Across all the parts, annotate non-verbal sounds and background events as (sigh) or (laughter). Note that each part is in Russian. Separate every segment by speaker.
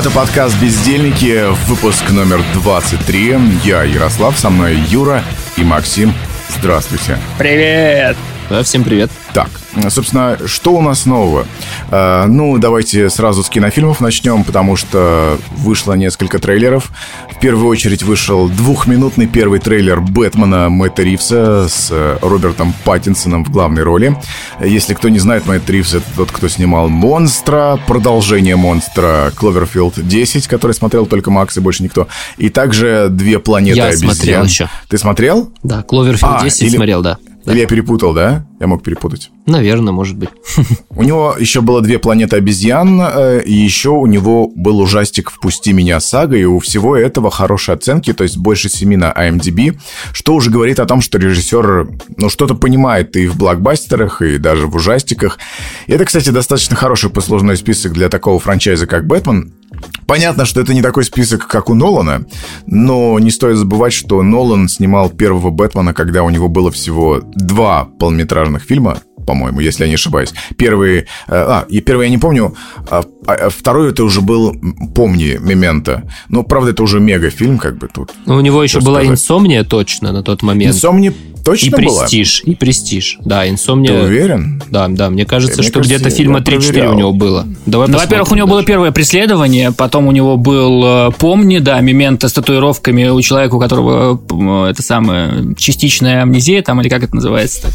Speaker 1: это подкаст «Бездельники», выпуск номер 23. Я Ярослав, со мной Юра и Максим. Здравствуйте.
Speaker 2: Привет.
Speaker 3: Да, всем привет.
Speaker 1: Так, собственно, что у нас нового? Э, ну, давайте сразу с кинофильмов начнем, потому что вышло несколько трейлеров. В первую очередь вышел двухминутный первый трейлер Бэтмена Мэтта Ривса с э, Робертом Паттинсоном в главной роли. Если кто не знает, Мэтт Ривз — это тот, кто снимал «Монстра», продолжение «Монстра» Кловерфилд 10, который смотрел только Макс и больше никто. И также «Две планеты
Speaker 3: Я
Speaker 1: обезьян».
Speaker 3: смотрел еще.
Speaker 1: Ты смотрел?
Speaker 3: Да, Кловерфилд
Speaker 1: А,
Speaker 3: 10
Speaker 1: или-
Speaker 3: смотрел, да.
Speaker 1: Или я перепутал, да? Я мог перепутать.
Speaker 3: Наверное, может быть. (laughs)
Speaker 1: У него еще было две планеты обезьян, э, и еще у него был ужастик «Впусти меня, сага», и у всего этого хорошие оценки, то есть больше семи на IMDb, что уже говорит о том, что режиссер, ну, что-то понимает и в блокбастерах, и даже в ужастиках. И это, кстати, достаточно хороший послужной список для такого франчайза, как «Бэтмен». Понятно, что это не такой список, как у Нолана, но не стоит забывать, что Нолан снимал первого Бэтмена, когда у него было всего два полнометражных фильма, по-моему, если я не ошибаюсь. Первый... э, А, и первый я не помню, а, а второй это уже был «Помни» Мементо. Но, правда, это уже мегафильм, как бы тут.
Speaker 3: Ну, у него еще была
Speaker 1: сказать?
Speaker 3: инсомния точно на тот момент.
Speaker 1: «Инсомни»
Speaker 3: И
Speaker 1: точно была?
Speaker 3: престиж, и престиж. Да,
Speaker 1: Ты
Speaker 3: инсомния.
Speaker 1: уверен?
Speaker 3: Да, да, мне кажется,
Speaker 1: Мне
Speaker 3: что
Speaker 1: кажется,
Speaker 3: где-то фильма 3-4
Speaker 1: проверял.
Speaker 3: у него было. Давай
Speaker 2: Ну, во-первых, у него было первое преследование, потом у него был э, «Помни», да, мемента с татуировками у человека, у которого э, это самое, частичная амнезия, там, или как это называется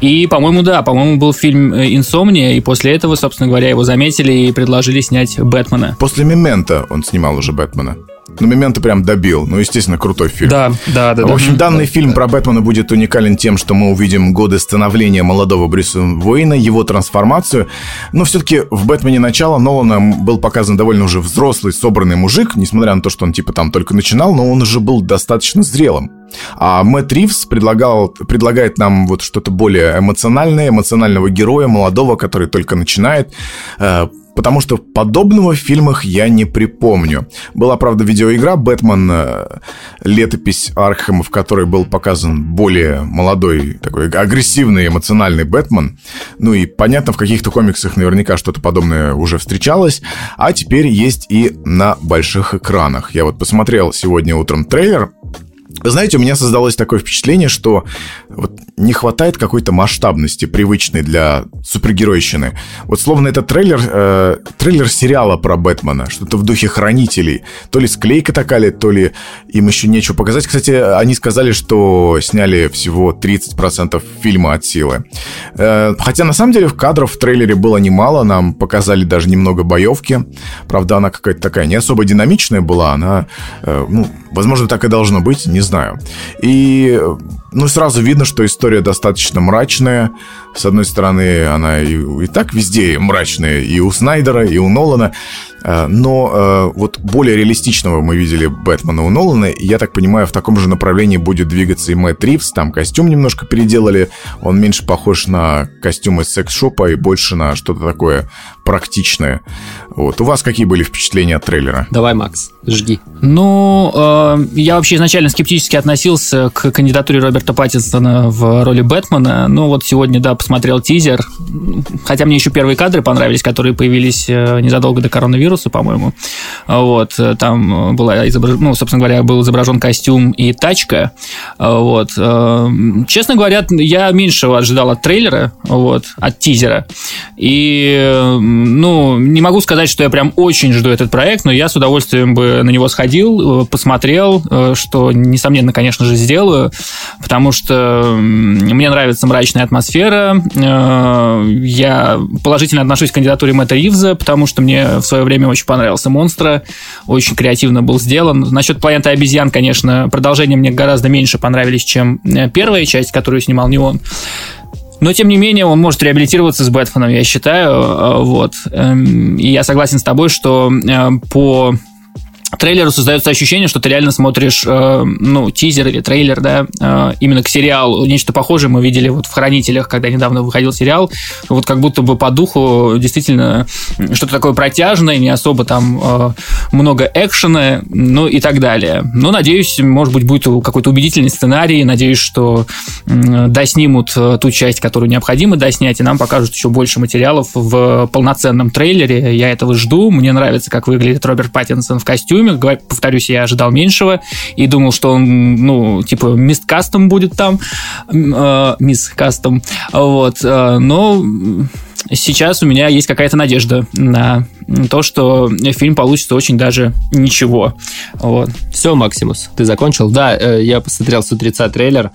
Speaker 2: И, по-моему, да, по-моему, был фильм э, «Инсомния», и после этого, собственно говоря, его заметили и предложили снять «Бэтмена».
Speaker 1: После «Мемента» он снимал уже Бэтмена. Ну, «Мемента» прям добил. Ну, естественно, крутой фильм.
Speaker 2: Да, да, да.
Speaker 1: В общем, данный фильм про Бэтмена будет уникален тем, что мы увидим годы становления молодого Брюса Уэйна, его трансформацию. Но все-таки в «Бэтмене. Начало» Нолана был показан довольно уже взрослый, собранный мужик, несмотря на то, что он типа там только начинал, но он уже был достаточно зрелым. А Мэтт Ривз предлагал, предлагает нам вот что-то более эмоциональное, эмоционального героя, молодого, который только начинает. Потому что подобного в фильмах я не припомню. Была, правда, видеоигра «Бэтмен. э, Летопись Архема», в которой был показан более молодой, такой агрессивный, эмоциональный Бэтмен. Ну и понятно, в каких-то комиксах наверняка что-то подобное уже встречалось. А теперь есть и на больших экранах. Я вот посмотрел сегодня утром трейлер. Знаете, у меня создалось такое впечатление, что вот не хватает какой-то масштабности, привычной для супергеройщины. Вот словно это трейлер, э, трейлер сериала про Бэтмена, что-то в духе хранителей. То ли склейка такая, то ли им еще нечего показать. Кстати, они сказали, что сняли всего 30% фильма от силы. Э, хотя, на самом деле, в кадров в трейлере было немало. Нам показали даже немного боевки. Правда, она какая-то такая не особо динамичная была. Она, э, ну, возможно, так и должно быть, не знаю. И, э, ну, сразу видно, что история достаточно мрачная. С одной стороны, она и, и так везде мрачная. И у Снайдера, и у Нолана. Э, Но э, вот более реалистичного мы видели Бэтмена у Нолана. Я так понимаю, в таком же направлении будет двигаться и Мэтт Ривз. Там костюм немножко переделали. Он меньше похож на костюм из секс-шопа и больше на что-то такое практичное. Вот. У вас какие были впечатления от трейлера?
Speaker 3: Давай, Макс, жги.
Speaker 2: Ну, э, я вообще изначально скептически относился к кандидатуре Роберта Паттинсона в роли Бэтмена. Ну, вот сегодня, да, посмотрел тизер. Хотя мне еще первые кадры понравились, которые появились э, незадолго до коронавируса, по-моему. Вот, э, там была изображ... ну, собственно говоря, был изображен костюм и тачка. Вот. Э, Честно говоря, я меньшего ожидал от трейлера, вот, от тизера. И, ну, не могу сказать, что я прям очень жду этот проект, но я с удовольствием бы на него сходил, посмотрел, что, несомненно, конечно же, сделаю, потому что мне нравится мрачная атмосфера. Э, Я положительно отношусь к кандидатуре Мэтта Ривза, потому что мне в свое время очень понравился «Монстра», очень креативно был сделан. Насчет «Планеты обезьян», конечно, продолжение мне гораздо меньше понравились, чем э, первая часть, которую снимал не он. Но, тем не менее, он может реабилитироваться с Бэтменом, я считаю. э, Вот. Эм, И я согласен с тобой, что по трейлеру создается ощущение, что ты реально смотришь, э, ну, тизер или трейлер, да, э, именно к сериалу. Нечто похожее мы видели вот в «Хранителях», когда недавно выходил сериал. Вот как будто бы по духу действительно что-то такое протяжное, не особо там э, много экшена, ну и так далее. Но, надеюсь, может быть, будет какой-то убедительный сценарий. Надеюсь, что э, доснимут ту часть, которую необходимо доснять, и нам покажут еще больше материалов в полноценном трейлере. Я этого жду. Мне нравится, как выглядит Роберт Паттинсон в костюме фильме. Повторюсь, я ожидал меньшего и думал, что он, ну, типа, мист кастом будет там, э, мисс кастом, вот, э, но сейчас у меня есть какая-то надежда на то, что фильм получится очень даже ничего. Вот.
Speaker 3: Все, Максимус, ты закончил? Да, э, я посмотрел с утреца трейлер.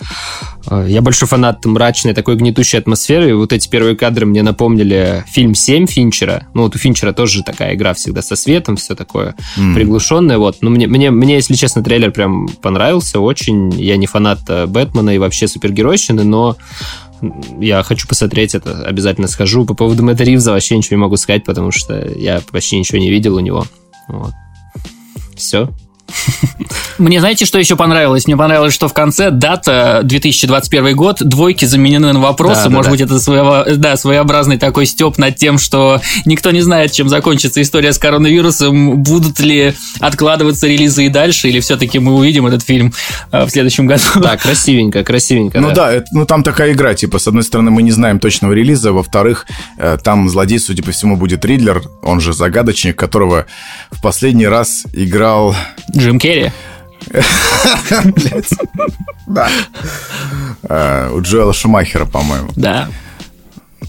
Speaker 3: Э, я большой фанат мрачной такой гнетущей атмосферы. И вот эти первые кадры мне напомнили фильм «7» Финчера. Ну, вот у Финчера тоже такая игра всегда со светом, все такое mm. приглушенное. Вот. Но мне, мне, мне, если честно, трейлер прям понравился очень. Я не фанат э, Бэтмена и вообще супергеройщины, но я хочу посмотреть это, обязательно схожу. По поводу Мэтта Ривза вообще ничего не могу сказать, потому что я почти ничего не видел у него. Вот. Все.
Speaker 2: Мне знаете, что еще понравилось? Мне понравилось, что в конце дата 2021 год, двойки заменены на вопросы. Да, Может да, быть, да. это своего, да, своеобразный такой степ над тем, что никто не знает, чем закончится история с коронавирусом. Будут ли откладываться релизы и дальше, или все-таки мы увидим этот фильм э, в следующем году?
Speaker 3: Да, красивенько, красивенько.
Speaker 1: Ну да, да это, ну там такая игра, типа, с одной стороны, мы не знаем точного релиза, во-вторых, э, там злодей, судя по всему, будет Ридлер, он же загадочник, которого в последний раз играл...
Speaker 2: Джим Керри. (laughs)
Speaker 1: Да. Э, у Джоэла Шумахера, по-моему.
Speaker 2: Да.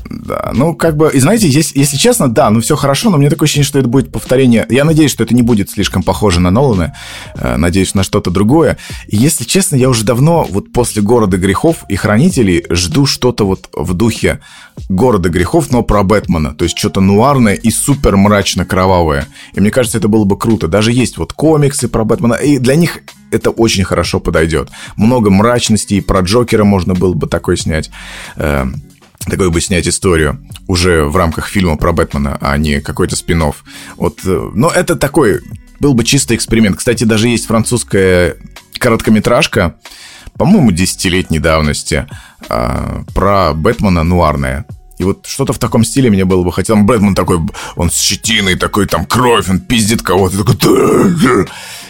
Speaker 1: Да, ну, как бы, и знаете, если, если честно, да, ну, все хорошо, но мне такое ощущение, что это будет повторение. Я надеюсь, что это не будет слишком похоже на Нолана, э, надеюсь, на что-то другое. И если честно, я уже давно, вот после «Города грехов» и «Хранителей» жду что-то вот в духе «Города грехов», но про Бэтмена. То есть что-то нуарное и супер мрачно-кровавое. И мне кажется, это было бы круто. Даже есть вот комиксы про Бэтмена, и для них это очень хорошо подойдет. Много мрачности, и про Джокера можно было бы такой снять. Такой бы снять историю уже в рамках фильма про Бэтмена, а не какой-то спин -офф. Вот, э, но это такой был бы чистый эксперимент. Кстати, даже есть французская короткометражка, по-моему, десятилетней давности, а, про Бэтмена нуарная. И вот что-то в таком стиле мне было бы хотелось. Бэтмен такой, он с щетиной, такой там кровь, он пиздит кого-то, такой...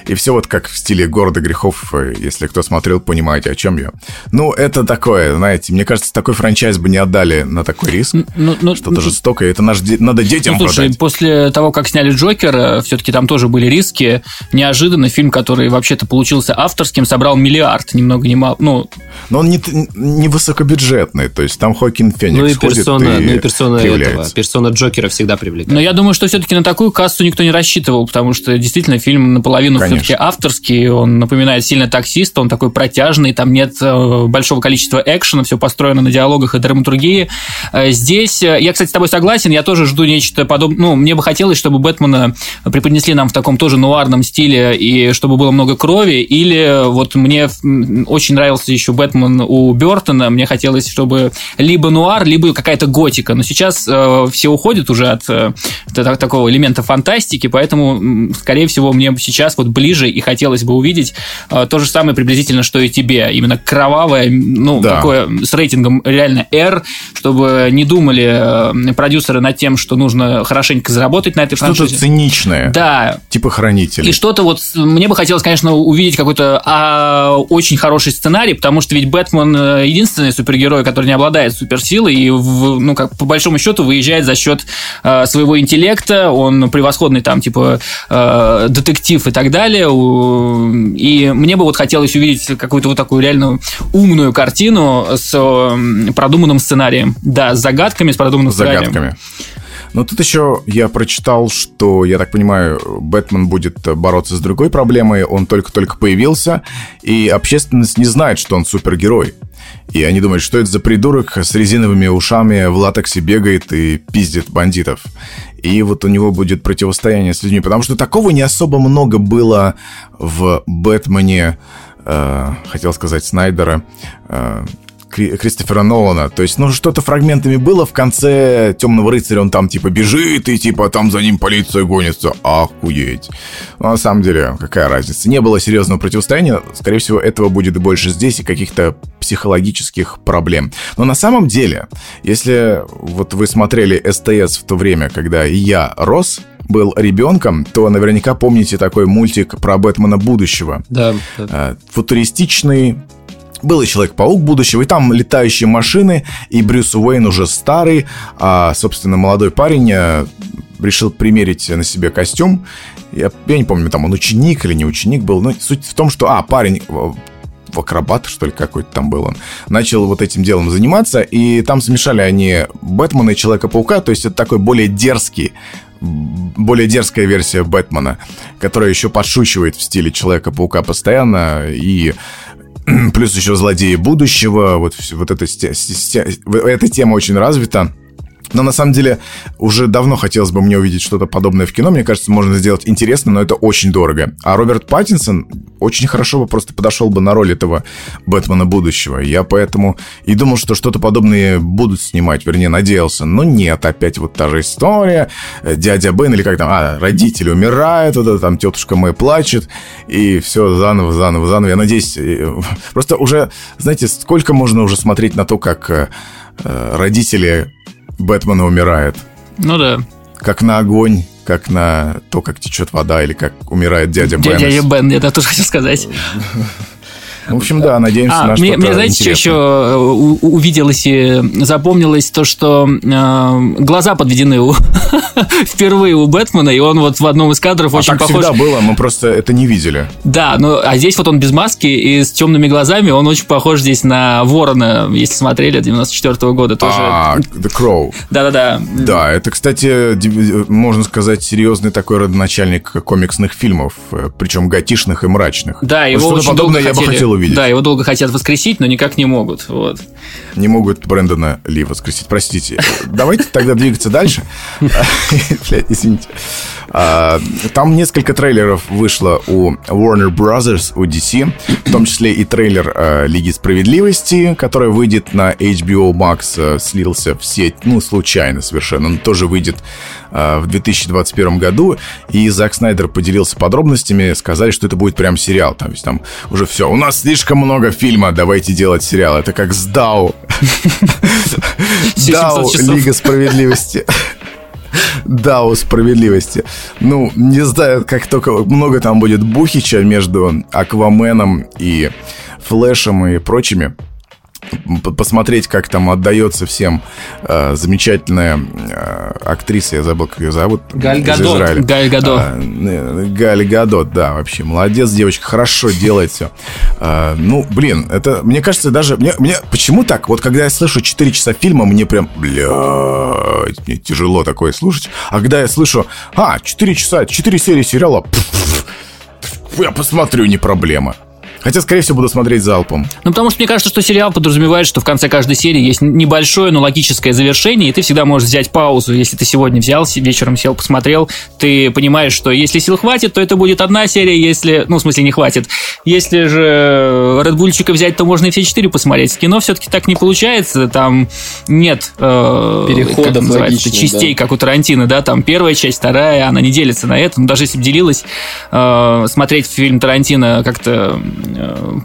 Speaker 1: И все вот как в стиле «Города грехов», э, если кто смотрел, понимаете, о чем я. Ну, это такое, знаете, мне кажется, такой франчайз бы не отдали на такой риск. Ну, ну, Что-то ну, жестокое, это наш, надо детям ну, слушай, продать.
Speaker 2: после того, как сняли «Джокера», все-таки там тоже были риски. Неожиданно фильм, который вообще-то получился авторским, собрал миллиард, ни много ни мало. Ну,
Speaker 1: Но он не, не высокобюджетный, то есть там Хокин Феникс ну, и
Speaker 3: персона, и ну и персона этого, персона Джокера всегда привлекает.
Speaker 2: Но я думаю, что все-таки на такую кассу никто не рассчитывал, потому что действительно фильм наполовину Конечно все-таки авторский, он напоминает сильно таксист, он такой протяжный, там нет э, большого количества экшена, все построено на диалогах и драматургии. Э, здесь, э, я, кстати, с тобой согласен, я тоже жду нечто подобное, ну, мне бы хотелось, чтобы Бэтмена преподнесли нам в таком тоже нуарном стиле, и чтобы было много крови, или вот мне очень нравился еще Бэтмен у Бертона, мне хотелось, чтобы либо нуар, либо какая-то готика, но сейчас все уходят уже от, от такого элемента фантастики, поэтому, скорее всего, мне сейчас вот ближе и хотелось бы увидеть э, то же самое приблизительно, что и тебе. Именно кровавое, ну, да. такое с рейтингом реально R, чтобы не думали э, продюсеры над тем, что нужно хорошенько заработать на этой
Speaker 1: что-то франшизе. Что-то циничное.
Speaker 2: Да.
Speaker 1: Типа хранителей.
Speaker 2: И что-то вот, мне бы хотелось, конечно, увидеть какой-то а, очень хороший сценарий, потому что ведь Бэтмен э, единственный супергерой, который не обладает суперсилой и, в, ну, как по большому счету, выезжает за счет а, своего интеллекта, он превосходный там, типа, а, детектив и так далее, и мне бы вот хотелось увидеть какую-то вот такую реально умную картину с продуманным сценарием. Да, с загадками, с продуманным сценарием. загадками.
Speaker 1: Но тут еще я прочитал, что, я так понимаю, Бэтмен будет бороться с другой проблемой. Он только-только появился, и общественность не знает, что он супергерой. И они думают, что это за придурок с резиновыми ушами в латексе бегает и пиздит бандитов. И вот у него будет противостояние с людьми. Потому что такого не особо много было в Бэтмене, э, хотел сказать, Снайдера, э, Кристофера Нолана. То есть, ну, что-то фрагментами было в конце «Темного рыцаря», он там, типа, бежит, и, типа, там за ним полиция гонится. Охуеть. Но на самом деле, какая разница? Не было серьезного противостояния. Скорее всего, этого будет больше здесь и каких-то психологических проблем. Но на самом деле, если вот вы смотрели СТС в то время, когда я рос, был ребенком, то наверняка помните такой мультик про Бэтмена будущего.
Speaker 3: Да. да.
Speaker 1: Э, футуристичный, был и Человек-паук будущего, и там летающие машины, и Брюс Уэйн уже старый, а, собственно, молодой парень э, решил примерить на себе костюм. Я, я не помню, там он ученик или не ученик был, но суть в том, что, а, парень акробат, что ли, какой-то там был он, начал вот этим делом заниматься, и там смешали они Бэтмена и Человека-паука, то есть это такой более дерзкий более дерзкая версия Бэтмена, которая еще подшучивает в стиле Человека-паука постоянно, и (clears throat) плюс еще злодеи будущего, вот, вот эта, эта тема очень развита. Но на самом деле уже давно хотелось бы мне увидеть что-то подобное в кино. Мне кажется, можно сделать интересно, но это очень дорого. А Роберт Паттинсон очень хорошо бы просто подошел бы на роль этого Бэтмена будущего. Я поэтому и думал, что что-то подобное будут снимать, вернее, надеялся. Но нет, опять вот та же история. Дядя Бен или как там, а, родители умирают, вот это там тетушка моя плачет, и все заново, заново, заново. Я надеюсь, просто уже, знаете, сколько можно уже смотреть на то, как э, родители Бэтмена умирает.
Speaker 2: Ну да.
Speaker 1: Как на огонь, как на то, как течет вода, или как умирает дядя Бен.
Speaker 2: Дядя Бен, я тоже хотел сказать.
Speaker 1: В общем, да, надеемся а, на
Speaker 2: мне, что-то Мне, знаете, интересное. что еще э, увиделось и запомнилось? То, что э, глаза подведены у, (laughs) впервые у Бэтмена, и он вот в одном из кадров а очень так похож...
Speaker 1: всегда было, мы просто это не видели.
Speaker 2: Да, ну, а здесь вот он без маски и с темными глазами, он очень похож здесь на Ворона, если смотрели, 94 -го года тоже.
Speaker 1: А, The Crow.
Speaker 2: Да-да-да.
Speaker 1: Да, это, кстати, можно сказать, серьезный такой родоначальник комиксных фильмов, э, причем готишных и мрачных.
Speaker 2: Да, его
Speaker 1: вот
Speaker 2: что-то подобное
Speaker 1: я бы хотел увидеть.
Speaker 2: Да, его долго хотят воскресить, но никак не могут. Вот.
Speaker 1: Не могут Брэндона Ли воскресить, простите. Давайте тогда двигаться дальше. Извините. А, там несколько трейлеров вышло у Warner Brothers, у DC, в том числе и трейлер а, Лиги Справедливости, который выйдет на HBO Max, а, слился в сеть, ну, случайно совершенно, он тоже выйдет в 2021 году, и Зак Снайдер поделился подробностями, сказали, что это будет прям сериал, там, есть, там уже все, у нас слишком много фильма, давайте делать сериал, это как с Дау. Дау, Лига Справедливости. Дау справедливости. Ну, не знаю, как только много там будет бухича между Акваменом и Флэшем и прочими посмотреть, как там отдается всем э, замечательная э, актриса, я забыл, как ее зовут.
Speaker 2: Галь Гадот.
Speaker 1: Галь Гадот. А, Галь Гадот, да, вообще. Молодец, девочка, хорошо делает все. А, ну, блин, это, мне кажется, даже... Мне, мне почему так? Вот когда я слышу 4 часа фильма, мне прям, блядь, мне тяжело такое слушать. А когда я слышу, а, 4 часа, 4 серии сериала, я посмотрю, не проблема. Хотя, скорее всего, буду смотреть залпом.
Speaker 2: Ну, потому что мне кажется, что сериал подразумевает, что в конце каждой серии есть небольшое, но логическое завершение, и ты всегда можешь взять паузу. Если ты сегодня взял, вечером сел, посмотрел, ты понимаешь, что если сил хватит, то это будет одна серия, если... Ну, в смысле, не хватит. Если же Редбульчика взять, то можно и все четыре посмотреть. В кино все-таки так не получается. Там нет
Speaker 3: э, переходов
Speaker 2: частей, да. как у Тарантино, да, там первая часть, вторая, она не делится на это. Но даже если бы делилась, э, смотреть фильм Тарантино как-то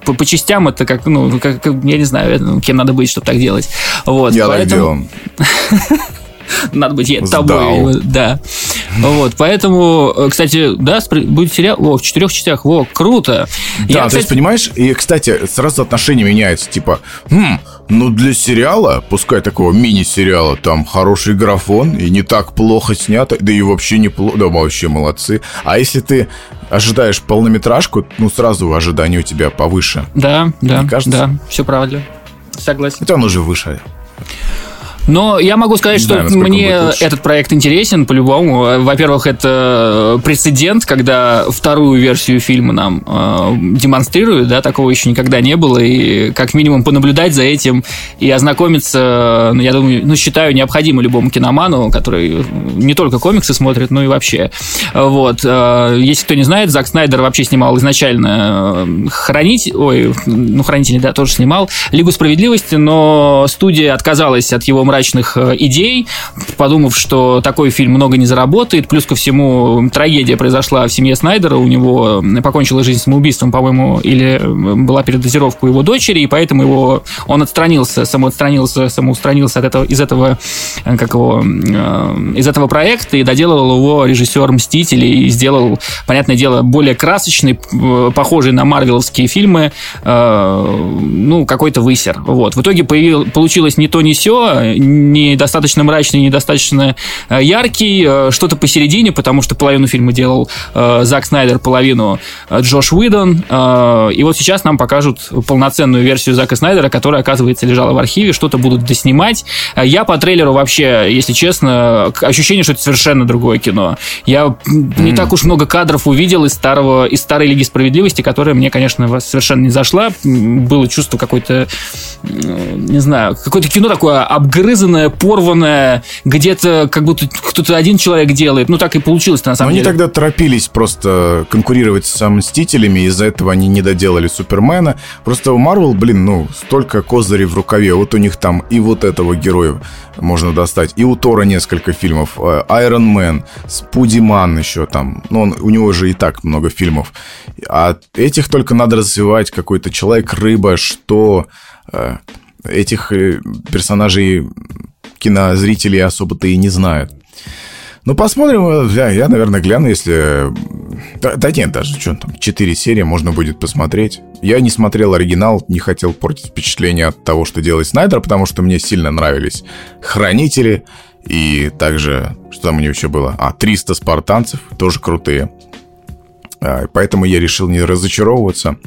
Speaker 2: по, по частям это как, ну, как, я не знаю, кем надо быть, чтобы так делать. Вот,
Speaker 1: я поэтому... (laughs)
Speaker 2: Надо быть я, тобой. Да. Вот, поэтому, э, кстати, да, будет сериал о, в четырех частях. Во, круто.
Speaker 1: Да, я, то кстати... есть, понимаешь, и, кстати, сразу отношения меняются. Типа, хм, ну для сериала, пускай такого мини-сериала, там хороший графон и не так плохо снято, да и вообще неплохо, да вообще молодцы. А если ты ожидаешь полнометражку, ну сразу ожидания у тебя повыше.
Speaker 2: Да, да, кажется? да, все правильно. Согласен.
Speaker 1: Это он уже выше.
Speaker 2: Но я могу сказать, что
Speaker 1: знаю,
Speaker 2: мне этот проект интересен по-любому. Во-первых, это прецедент, когда вторую версию фильма нам э, демонстрируют, да, такого еще никогда не было, и как минимум понаблюдать за этим и ознакомиться, ну, я думаю, ну, считаю, необходимо любому киноману, который не только комиксы смотрит, но и вообще. Вот. Э, если кто не знает, Зак Снайдер вообще снимал изначально э, «Хранить», ой, ну, «Хранители», да, тоже снимал, «Лигу справедливости», но студия отказалась от его мрачных э, идей, подумав, что такой фильм много не заработает, плюс ко всему трагедия произошла в семье Снайдера, у него покончила жизнь самоубийством, по-моему, или была передозировка у его дочери, и поэтому его, он отстранился, самоотстранился, самоустранился от этого, из этого, как его, из этого проекта и доделал его режиссер «Мстителей» и сделал, понятное дело, более красочный, похожий на марвеловские фильмы, ну, какой-то высер. Вот. В итоге появил, получилось не то, не все, недостаточно мрачный, недостаточно э, яркий, э, что-то посередине, потому что половину фильма делал э, Зак Снайдер, половину Джош Уидон. И вот сейчас нам покажут полноценную версию Зака Снайдера, которая, оказывается, лежала в архиве, что-то будут доснимать. Я по трейлеру вообще, если честно, ощущение, что это совершенно другое кино. Я mm. не так уж много кадров увидел из старого, из старой Лиги Справедливости, которая мне, конечно, совершенно не зашла. Было чувство какой-то, не знаю, какое-то кино такое обгрызанное, порванное, где-то как будто кто-то один человек делает. Ну, так и получилось на самом
Speaker 1: Но
Speaker 2: деле.
Speaker 1: они тогда торопились просто конкурировать с Мстителями, из-за этого они не доделали Супермена. Просто у Марвел, блин, ну, столько козырей в рукаве. Вот у них там и вот этого героя можно достать, и у Тора несколько фильмов. Iron Man, Спудиман еще там. Ну, он, у него же и так много фильмов. А этих только надо развивать. Какой-то человек-рыба, что... Э, этих э, персонажей кинозрители особо-то и не знают. Ну, посмотрим. Я, я, наверное, гляну, если... Да, да нет, даже, что там, 4 серии можно будет посмотреть. Я не смотрел оригинал, не хотел портить впечатление от того, что делает Снайдер, потому что мне сильно нравились Хранители и также, что там у него еще было? А, 300 спартанцев, тоже крутые. А, поэтому я решил не разочаровываться.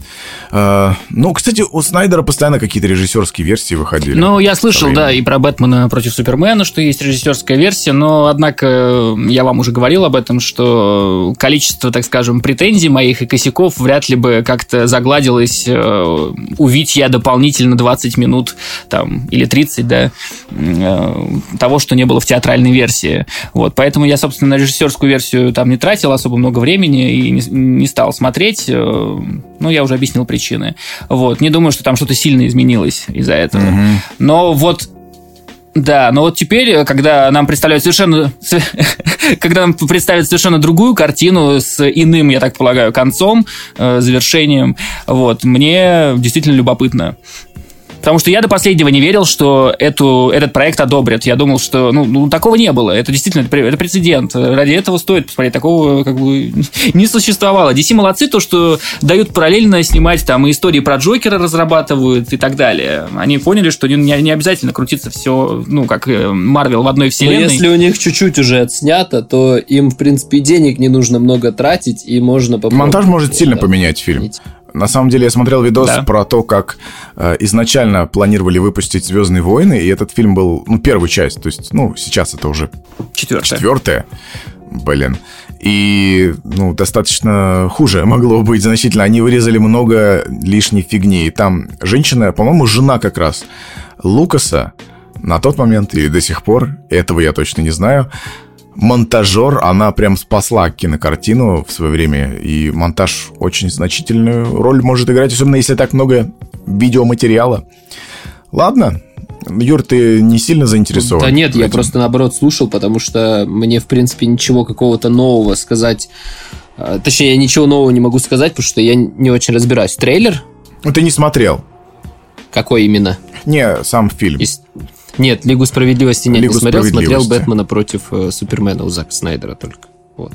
Speaker 1: А, ну, кстати, у Снайдера постоянно какие-то режиссерские версии выходили.
Speaker 2: Ну, я слышал, да, и про Бэтмена против Супермена, что есть режиссерская версия, но, однако, я вам уже говорил об этом, что количество, так скажем, претензий моих и косяков вряд ли бы как-то загладилось, э, увидеть я дополнительно 20 минут там, или 30, да, э, того, что не было в театральной версии. Вот, поэтому я, собственно, на режиссерскую версию там не тратил особо много времени и не стал смотреть. Э, ну, я уже объяснил причины. Вот. Не думаю, что там что-то сильно изменилось из-за этого. Угу. Но вот да, но вот теперь, когда нам представляют совершенно... (laughs) когда нам представят совершенно другую картину с иным, я так полагаю, концом, э, завершением, вот, мне действительно любопытно. Потому что я до последнего не верил, что эту, этот проект одобрят. Я думал, что ну, ну такого не было. Это действительно это прецедент. Ради этого стоит посмотреть. Такого как бы (laughs) не существовало. DC молодцы, то, что дают параллельно снимать там и истории про Джокера разрабатывают и так далее. Они поняли, что не, не обязательно крутиться все, ну, как э, Марвел в одной вселенной.
Speaker 3: Но если у них чуть-чуть уже отснято, то им, в принципе, денег не нужно много тратить, и можно
Speaker 1: попробовать. Монтаж может сильно да. поменять фильм. На самом деле я смотрел видос да. про то, как э, изначально планировали выпустить Звездные войны, и этот фильм был, ну, первая часть. То есть, ну, сейчас это уже четвертая. Четвертая. Блин. И, ну, достаточно хуже могло быть значительно. Они вырезали много лишней фигни. И там женщина, по-моему, жена как раз Лукаса на тот момент и до сих пор, этого я точно не знаю, монтажер, она прям спасла кинокартину в свое время, и монтаж очень значительную роль может играть, особенно если так много видеоматериала. Ладно, Юр, ты не сильно заинтересован?
Speaker 3: Да нет, я просто наоборот слушал, потому что мне, в принципе, ничего какого-то нового сказать... А, точнее, я ничего нового не могу сказать, потому что я не очень разбираюсь. Трейлер?
Speaker 1: Ну, ты не смотрел.
Speaker 3: Какой именно?
Speaker 1: Не, сам фильм. Из...
Speaker 3: Нет, Лигу справедливости нет, Лигу не смотрел, смотрел Бэтмена против э, Супермена у Зака Снайдера только. Вот.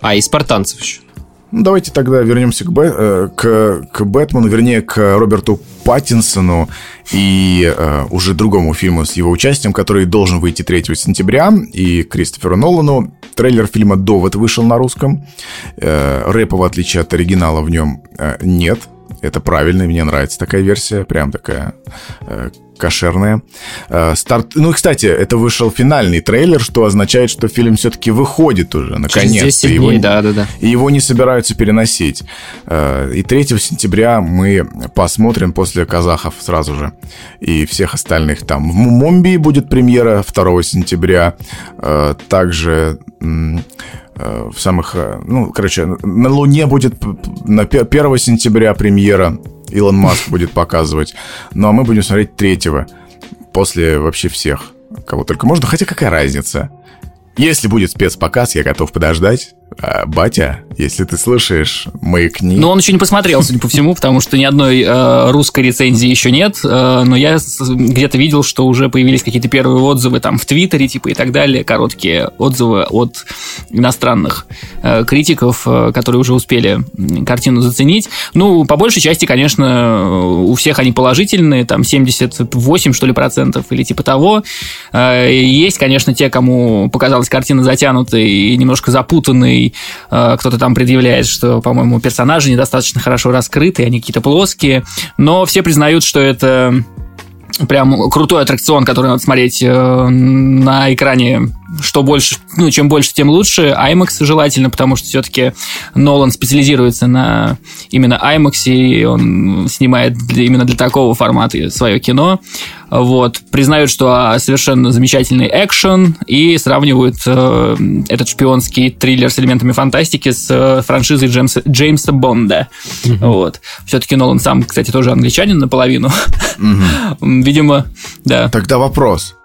Speaker 3: А, и спартанцев еще.
Speaker 1: Ну, давайте тогда вернемся к, Бэ, э, к, к Бэтмену, вернее, к Роберту Паттинсону и э, уже другому фильму с его участием, который должен выйти 3 сентября, и Кристоферу Нолану. Трейлер фильма «Довод» вышел на русском. Э, рэпа, в отличие от оригинала, в нем э, нет. Это правильно, мне нравится такая версия, прям такая э, кошерная. Э, старт... Ну кстати, это вышел финальный трейлер, что означает, что фильм все-таки выходит уже, наконец-то.
Speaker 3: Его... Да, да, да.
Speaker 1: И его не собираются переносить. Э, и 3 сентября мы посмотрим после казахов сразу же. И всех остальных там. В Момбии будет премьера 2 сентября. Э, также в самых... Ну, короче, на Луне будет на 1 сентября премьера Илон Маск будет показывать. Ну, а мы будем смотреть третьего. После вообще всех, кого только можно. Хотя какая разница? Если будет спецпоказ, я готов подождать. А, батя, если ты слушаешь, маякни.
Speaker 2: Ну, он еще не посмотрел, судя по всему, потому что ни одной э, русской рецензии еще нет. Э, но я где-то видел, что уже появились какие-то первые отзывы там в Твиттере, типа и так далее, короткие отзывы от иностранных э, критиков, э, которые уже успели картину заценить. Ну, по большей части, конечно, у всех они положительные, там 78, что ли, процентов или типа того. Э, есть, конечно, те, кому показалась картина затянутой и немножко запутанной, э, кто-то там предъявляет, что, по-моему, персонажи недостаточно хорошо раскрыты, они какие-то плоские, но все признают, что это прям крутой аттракцион, который надо смотреть э, на экране что больше, ну, чем больше, тем лучше. IMAX желательно, потому что все-таки Нолан специализируется на именно IMAX, и он снимает для, именно для такого формата свое кино. Вот. Признают, что совершенно замечательный экшен, и сравнивают э, этот шпионский триллер с элементами фантастики с э, франшизой Джеймса, Джеймса Бонда. Mm-hmm. Вот. Все-таки Нолан сам, кстати, тоже англичанин наполовину. Mm-hmm. (laughs) Видимо, да.
Speaker 1: Тогда вопрос.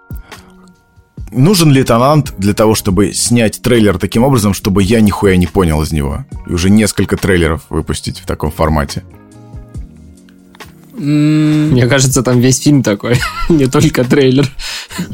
Speaker 1: Нужен ли талант для того, чтобы снять трейлер таким образом, чтобы я нихуя не понял из него? И уже несколько трейлеров выпустить в таком формате.
Speaker 3: Мне кажется, там весь фильм такой, (laughs) не только трейлер.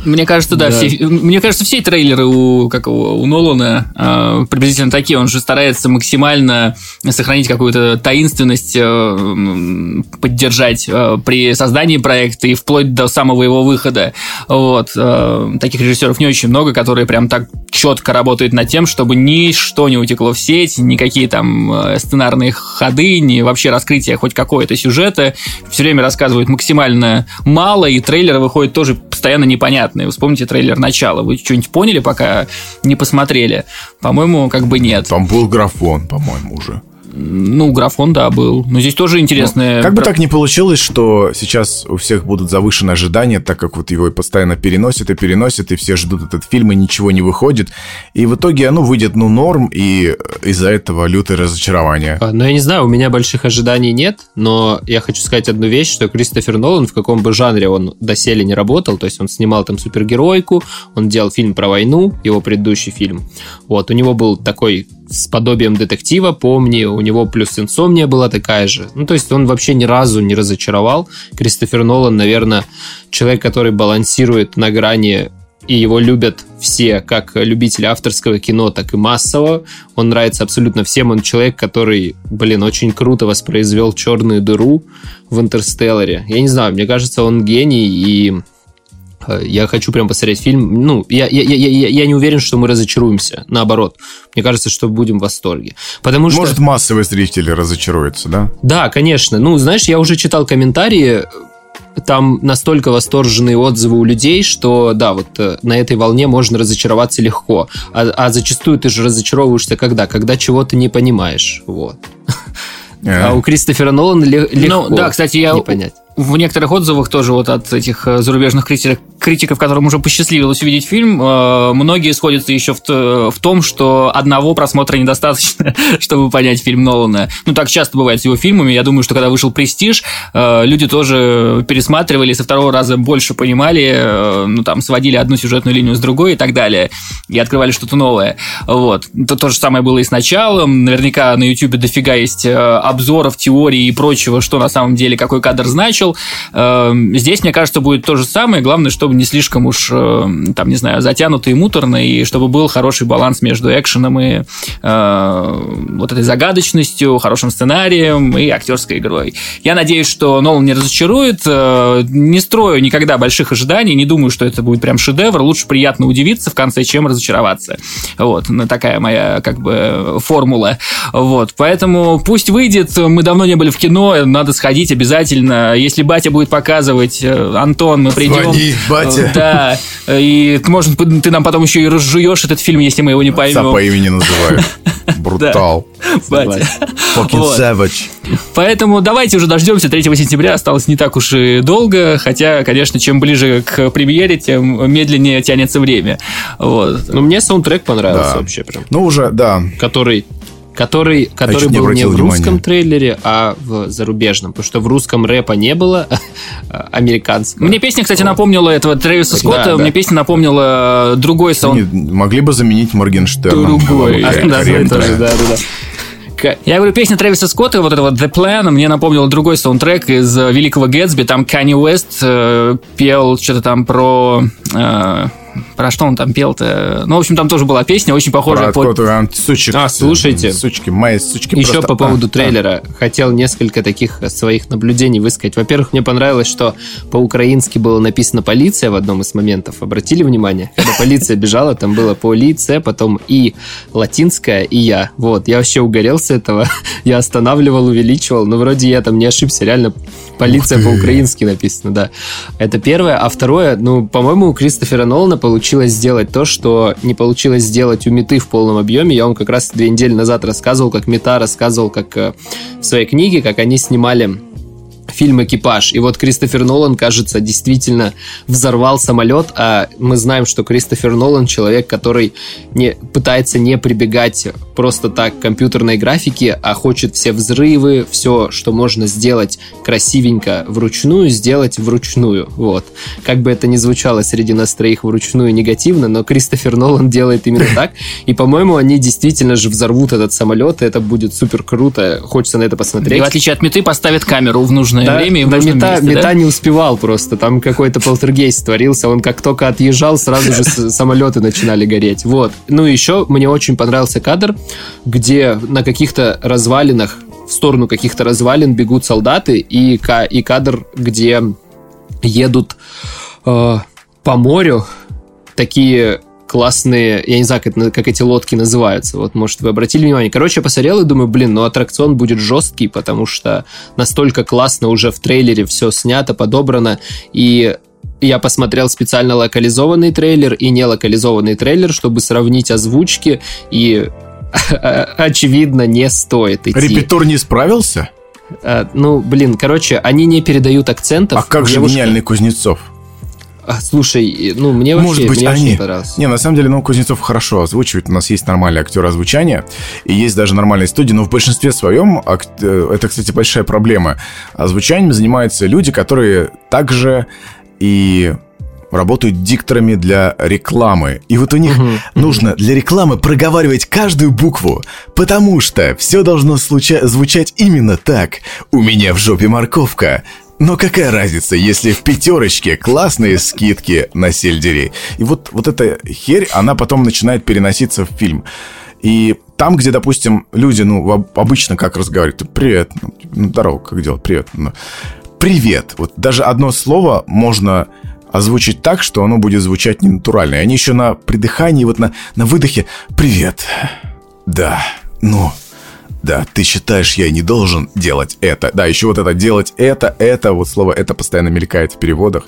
Speaker 2: Мне кажется, да, да. Все, мне кажется, все трейлеры у, как у, у Нолана э, приблизительно такие. Он же старается максимально сохранить какую-то таинственность, э, поддержать э, при создании проекта и вплоть до самого его выхода. Вот. Э, таких режиссеров не очень много, которые прям так четко работают над тем, чтобы ничто не утекло в сеть, никакие там э, сценарные ходы, ни вообще раскрытие хоть какого-то сюжета все время рассказывают максимально мало, и трейлеры выходят тоже постоянно непонятные. Вспомните трейлер начала. Вы что-нибудь поняли, пока не посмотрели? По-моему, как бы нет.
Speaker 1: Там был графон, по-моему, уже.
Speaker 2: Ну, графон, да, был. Но здесь тоже интересное...
Speaker 1: Ну, как бы так не получилось, что сейчас у всех будут завышены ожидания, так как вот его постоянно переносят и переносят, и все ждут этот фильм, и ничего не выходит. И в итоге оно выйдет, ну, норм, и из-за этого лютое разочарование.
Speaker 3: А, ну, я не знаю, у меня больших ожиданий нет, но я хочу сказать одну вещь, что Кристофер Нолан, в каком бы жанре он доселе не работал, то есть он снимал там супергеройку, он делал фильм про войну, его предыдущий фильм. Вот, у него был такой с подобием детектива, помни, у него плюс инсомния была такая же. Ну, то есть он вообще ни разу не разочаровал. Кристофер Нолан, наверное, человек, который балансирует на грани и его любят все, как любители авторского кино, так и массово. Он нравится абсолютно всем. Он человек, который, блин, очень круто воспроизвел черную дыру в Интерстелларе. Я не знаю, мне кажется, он гений, и я хочу прям посмотреть фильм. Ну, я, я, я, я, я не уверен, что мы разочаруемся. Наоборот. Мне кажется, что будем в восторге. Потому что...
Speaker 1: Может, массовые зрители разочаруются, да?
Speaker 3: Да, конечно. Ну, знаешь, я уже читал комментарии, там настолько восторженные отзывы у людей, что да, вот э, на этой волне можно разочароваться легко. А, а зачастую ты же разочаровываешься когда? Когда чего-то не понимаешь. Вот. А у Кристофера Нолана легко. Ну,
Speaker 2: да, кстати, я не понять в некоторых отзывах тоже вот от этих э, зарубежных критиков, критиков, которым уже посчастливилось увидеть фильм, э, многие сходятся еще в, в том, что одного просмотра недостаточно, (laughs) чтобы понять фильм Нолана. Ну, так часто бывает с его фильмами. Я думаю, что когда вышел «Престиж», э, люди тоже пересматривали, со второго раза больше понимали, ну, там, сводили одну сюжетную линию с другой и так далее, и открывали что-то новое. Вот. То, то же самое было и с началом. Наверняка на YouTube дофига есть обзоров, теорий и прочего, что на самом деле какой кадр значил, начал. Здесь, мне кажется, будет то же самое. Главное, чтобы не слишком уж, там, не знаю, затянуто и муторно, и чтобы был хороший баланс между экшеном и вот этой загадочностью, хорошим сценарием и актерской игрой. Я надеюсь, что Нолан не разочарует. Не строю никогда больших ожиданий, не думаю, что это будет прям шедевр. Лучше приятно удивиться в конце, чем разочароваться. Вот, ну, такая моя, как бы, формула. Вот, поэтому пусть выйдет. Мы давно не были в кино, надо сходить обязательно. Если батя будет показывать, э, Антон, мы придем.
Speaker 1: Звони, батя.
Speaker 2: Да, и, может, ты нам потом еще и разжуешь этот фильм, если мы его не поймем. Отца
Speaker 1: по имени называю. (laughs) Брутал.
Speaker 2: Батя.
Speaker 1: Fucking savage.
Speaker 2: Поэтому давайте уже дождемся 3 сентября. Осталось не так уж и долго. Хотя, конечно, чем ближе к премьере, тем медленнее тянется время. Вот.
Speaker 3: Ну, мне саундтрек понравился вообще прям.
Speaker 1: Ну, уже, да.
Speaker 3: Который который, который был не в русском внимания. трейлере, а в зарубежном. Потому что в русском рэпа не было, (laughs) американского.
Speaker 2: Мне песня, кстати, напомнила этого Трэвиса Скотта. Да, Мне да. песня напомнила другой саунд.
Speaker 1: Могли бы заменить Моргенштерна.
Speaker 2: Другой. А, да, да, да, да. Я говорю, песня Трэвиса Скотта, вот это вот The Plan, мне напомнил другой саундтрек из Великого Гэтсби. Там Канни Уэст э, пел что-то там про... Э, про что он там пел-то? Ну, в общем, там тоже была песня, очень похожая.
Speaker 1: Про по... Там, сучек,
Speaker 3: а, слушайте.
Speaker 1: Сучки, мои сучки.
Speaker 3: Еще просто... по поводу а, трейлера. А. Хотел несколько таких своих наблюдений высказать. Во-первых, мне понравилось, что по-украински было написано «полиция» в одном из моментов. Обратили внимание? Когда полиция бежала, там было «полиция», потом «и» латинская, и «я». Вот, я вообще угорел с этого. (laughs) Я останавливал, увеличивал, но вроде я там не ошибся. Реально полиция по-украински написано, да. Это первое. А второе, ну, по-моему, у Кристофера Нолана получилось сделать то, что не получилось сделать у Меты в полном объеме. Я вам как раз две недели назад рассказывал, как Мета рассказывал, как э, в своей книге, как они снимали фильм «Экипаж». И вот Кристофер Нолан, кажется, действительно взорвал самолет, а мы знаем, что Кристофер Нолан человек, который не, пытается не прибегать просто так к компьютерной графике, а хочет все взрывы, все, что можно сделать красивенько вручную, сделать вручную. Вот. Как бы это ни звучало среди нас троих вручную негативно, но Кристофер Нолан делает именно так. И, по-моему, они действительно же взорвут этот самолет, и это будет супер круто. Хочется на это посмотреть. И
Speaker 2: в отличие от меты поставят камеру в нужное нужное да, время и в да, нужном
Speaker 3: мета,
Speaker 2: месте,
Speaker 3: мета да? не успевал просто. Там какой-то полтергейст творился. Он как только отъезжал, сразу же (laughs) самолеты начинали гореть. Вот. Ну, еще мне очень понравился кадр, где на каких-то развалинах в сторону каких-то развалин бегут солдаты, и, и кадр, где едут э, по морю такие классные, я не знаю, как, как эти лодки называются, вот, может, вы обратили внимание. Короче, я посмотрел и думаю, блин, ну аттракцион будет жесткий, потому что настолько классно уже в трейлере все снято, подобрано, и я посмотрел специально локализованный трейлер и не локализованный трейлер, чтобы сравнить озвучки, и (laughs) очевидно, не стоит идти.
Speaker 1: Репетур не справился?
Speaker 3: А, ну, блин, короче, они не передают акцентов.
Speaker 1: А как же гениальный Кузнецов?
Speaker 3: А, слушай, ну мне вообще
Speaker 1: Может быть,
Speaker 3: мне
Speaker 1: они...
Speaker 3: понравилось.
Speaker 1: Не, на самом деле, ну, Кузнецов хорошо озвучивает. У нас есть нормальные актеры озвучания, и есть даже нормальные студии, но в большинстве своем, э, это, кстати, большая проблема. Озвучанием занимаются люди, которые также и работают дикторами для рекламы. И вот у них uh-huh. нужно для рекламы проговаривать каждую букву, потому что все должно случа- звучать именно так. У меня в жопе морковка. Но какая разница, если в пятерочке классные скидки на сельдерей? И вот, вот эта херь, она потом начинает переноситься в фильм. И там, где, допустим, люди, ну, обычно как разговаривают, привет, ну, ну здорово, как дела, привет. Ну, привет. Вот даже одно слово можно озвучить так, что оно будет звучать ненатурально. И они еще на придыхании, вот на, на выдохе, привет. Да, ну, да, ты считаешь, я не должен делать это. Да, еще вот это делать это, это, вот слово это постоянно мелькает в переводах.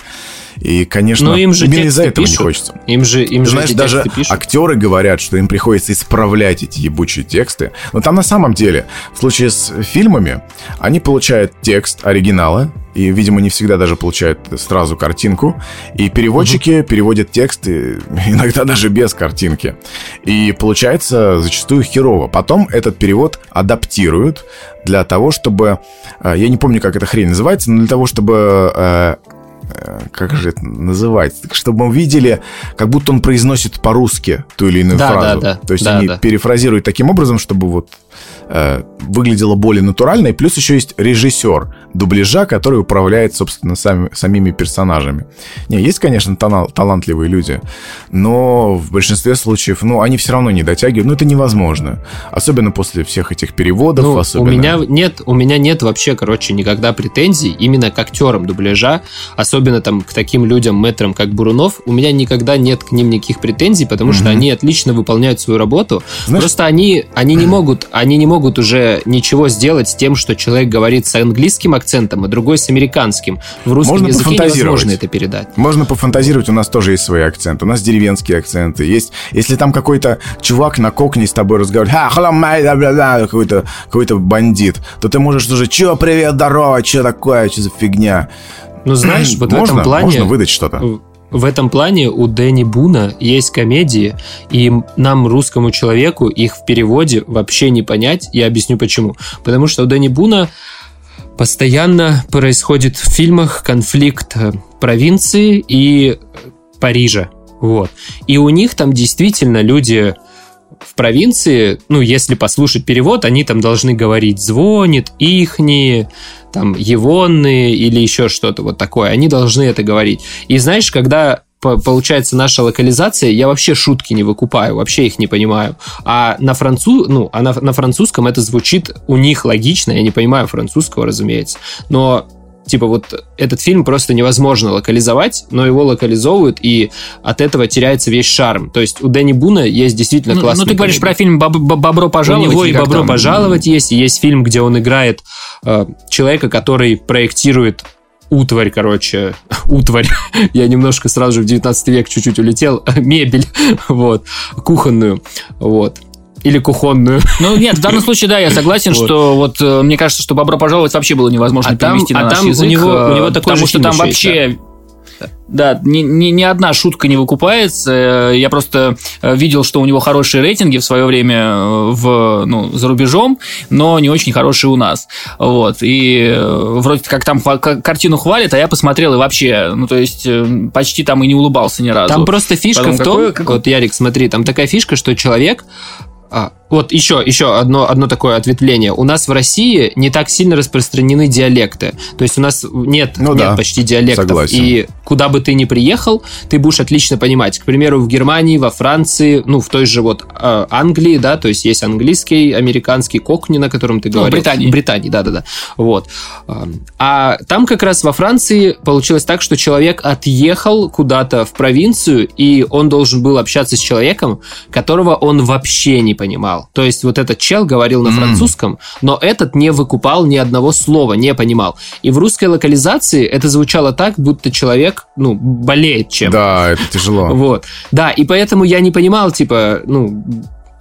Speaker 1: И, конечно,
Speaker 3: Но им же
Speaker 1: именно из-за этого пишут. не хочется.
Speaker 3: Им же, им
Speaker 1: Ты же знаешь, даже пишут. актеры говорят, что им приходится исправлять эти ебучие тексты. Но там на самом деле, в случае с фильмами, они получают текст оригинала, и, видимо, не всегда даже получают сразу картинку. И переводчики угу. переводят тексты (laughs) иногда даже без картинки. И получается зачастую херово. Потом этот перевод адаптируют для того, чтобы... Э, я не помню, как эта хрень называется, но для того, чтобы Э, как же это называется, чтобы мы видели, как будто он произносит по-русски ту или иную
Speaker 3: да,
Speaker 1: фразу.
Speaker 3: Да, да,
Speaker 1: То есть
Speaker 3: да,
Speaker 1: они
Speaker 3: да.
Speaker 1: перефразируют таким образом, чтобы вот э, выглядело более натурально, и плюс еще есть режиссер дубляжа, который управляет, собственно, сами, самими персонажами. Не, есть, конечно, тал- талантливые люди, но в большинстве случаев, ну, они все равно не дотягивают, ну, это невозможно. Особенно после всех этих переводов,
Speaker 3: Ну,
Speaker 1: особенно...
Speaker 3: у меня нет, у меня нет вообще, короче, никогда претензий именно к актерам дубляжа, особенно там к таким людям, мэтрам, как Бурунов, у меня никогда нет к ним никаких претензий, потому что они отлично выполняют свою работу.
Speaker 1: Знаешь-
Speaker 3: Просто они, они не (clears throat) могут, они не могут уже ничего сделать с тем, что человек говорит с английским акцентом, а другой с американским. В русском
Speaker 1: Можно
Speaker 3: языке невозможно это передать.
Speaker 1: Можно пофантазировать, у нас тоже есть свои акценты. У нас деревенские акценты. Есть, если там какой-то чувак на кокне с тобой разговаривает, «Ха, hello, mate», бла-бла-бла, какой-то, какой-то бандит, то ты можешь уже, чё, привет, здорово, чё такое, чё за фигня?
Speaker 3: Ну, знаешь, (clears throat) вот
Speaker 1: можно,
Speaker 3: в этом плане...
Speaker 1: можно выдать что-то.
Speaker 3: В- этом плане у Дэнни Буна есть комедии, и нам, русскому человеку, их в переводе вообще не понять. Я объясню почему. Потому что у Дэнни Буна постоянно происходит в фильмах конфликт э, провинции и Парижа. Вот. И у них там действительно люди провинции, ну, если послушать перевод, они там должны говорить «звонит», «ихни», там «егонные» или еще что-то вот такое. Они должны это говорить. И знаешь, когда по- получается наша локализация, я вообще шутки не выкупаю, вообще их не понимаю. А на, француз... ну, а на, на французском это звучит у них логично, я не понимаю французского, разумеется. Но типа вот этот фильм просто невозможно локализовать, но его локализовывают, и от этого теряется весь шарм. То есть у Дэнни Буна есть действительно
Speaker 2: Ну,
Speaker 3: классный
Speaker 2: ну, ты говоришь про фильм «Боб- Боб- «Бобро пожаловать».
Speaker 3: у него и «Бобро
Speaker 2: там?
Speaker 3: пожаловать» есть, и есть фильм, где он играет э, человека, который проектирует утварь, короче, (laughs) утварь. (laughs) Я немножко сразу же в 19 век чуть-чуть улетел. (laughs) Мебель, вот, кухонную, вот. Или кухонную. (laughs)
Speaker 2: Ну, нет, в данном случае, да, я согласен,
Speaker 3: Вот.
Speaker 2: что вот э, мне кажется, что «Бобро пожаловать» вообще было невозможно
Speaker 3: А там-
Speaker 2: перевести на
Speaker 3: а
Speaker 2: наш
Speaker 3: там у
Speaker 2: язык.
Speaker 3: него- у
Speaker 2: э,
Speaker 3: него такой
Speaker 2: потому что там
Speaker 3: есть,
Speaker 2: вообще... Да, ни, ни, ни одна шутка не выкупается. Э, Я просто видел, что у него хорошие рейтинги в свое время в, ну, за рубежом, но не очень хорошие у нас. Вот. И вроде как там картину хвалят, а я посмотрел и вообще, ну, то есть, почти там и не улыбался ни разу.
Speaker 3: Там просто фишка
Speaker 2: Потом
Speaker 3: в том,
Speaker 2: какое- какое-
Speaker 3: вот, Ярик, смотри, там такая фишка, что человек... а, вот еще, еще одно, одно такое ответвление. У нас в России не так сильно распространены диалекты. То есть у нас нет,
Speaker 1: Ну
Speaker 3: нет
Speaker 1: да,
Speaker 3: почти диалектов.
Speaker 1: согласен.
Speaker 3: И куда бы ты ни приехал, ты будешь отлично понимать. К примеру, в Германии, во Франции, ну, в той же вот э, Англии, да, то есть есть английский, американский кокни, на котором ты
Speaker 2: Ну,
Speaker 3: говорил.
Speaker 2: Британии.
Speaker 3: В Британии, да-да-да. Вот. А там как раз во Франции получилось так, что человек отъехал куда-то в провинцию, и он должен был общаться с человеком, которого он вообще не понимал. То есть вот этот чел говорил на
Speaker 1: М.
Speaker 3: французском, но этот не выкупал ни одного слова, не понимал. И в русской локализации это звучало так, будто человек, ну, болеет чем.
Speaker 1: Да, это тяжело. (laughs)
Speaker 3: Вот. Да, и поэтому я не понимал, типа, ну,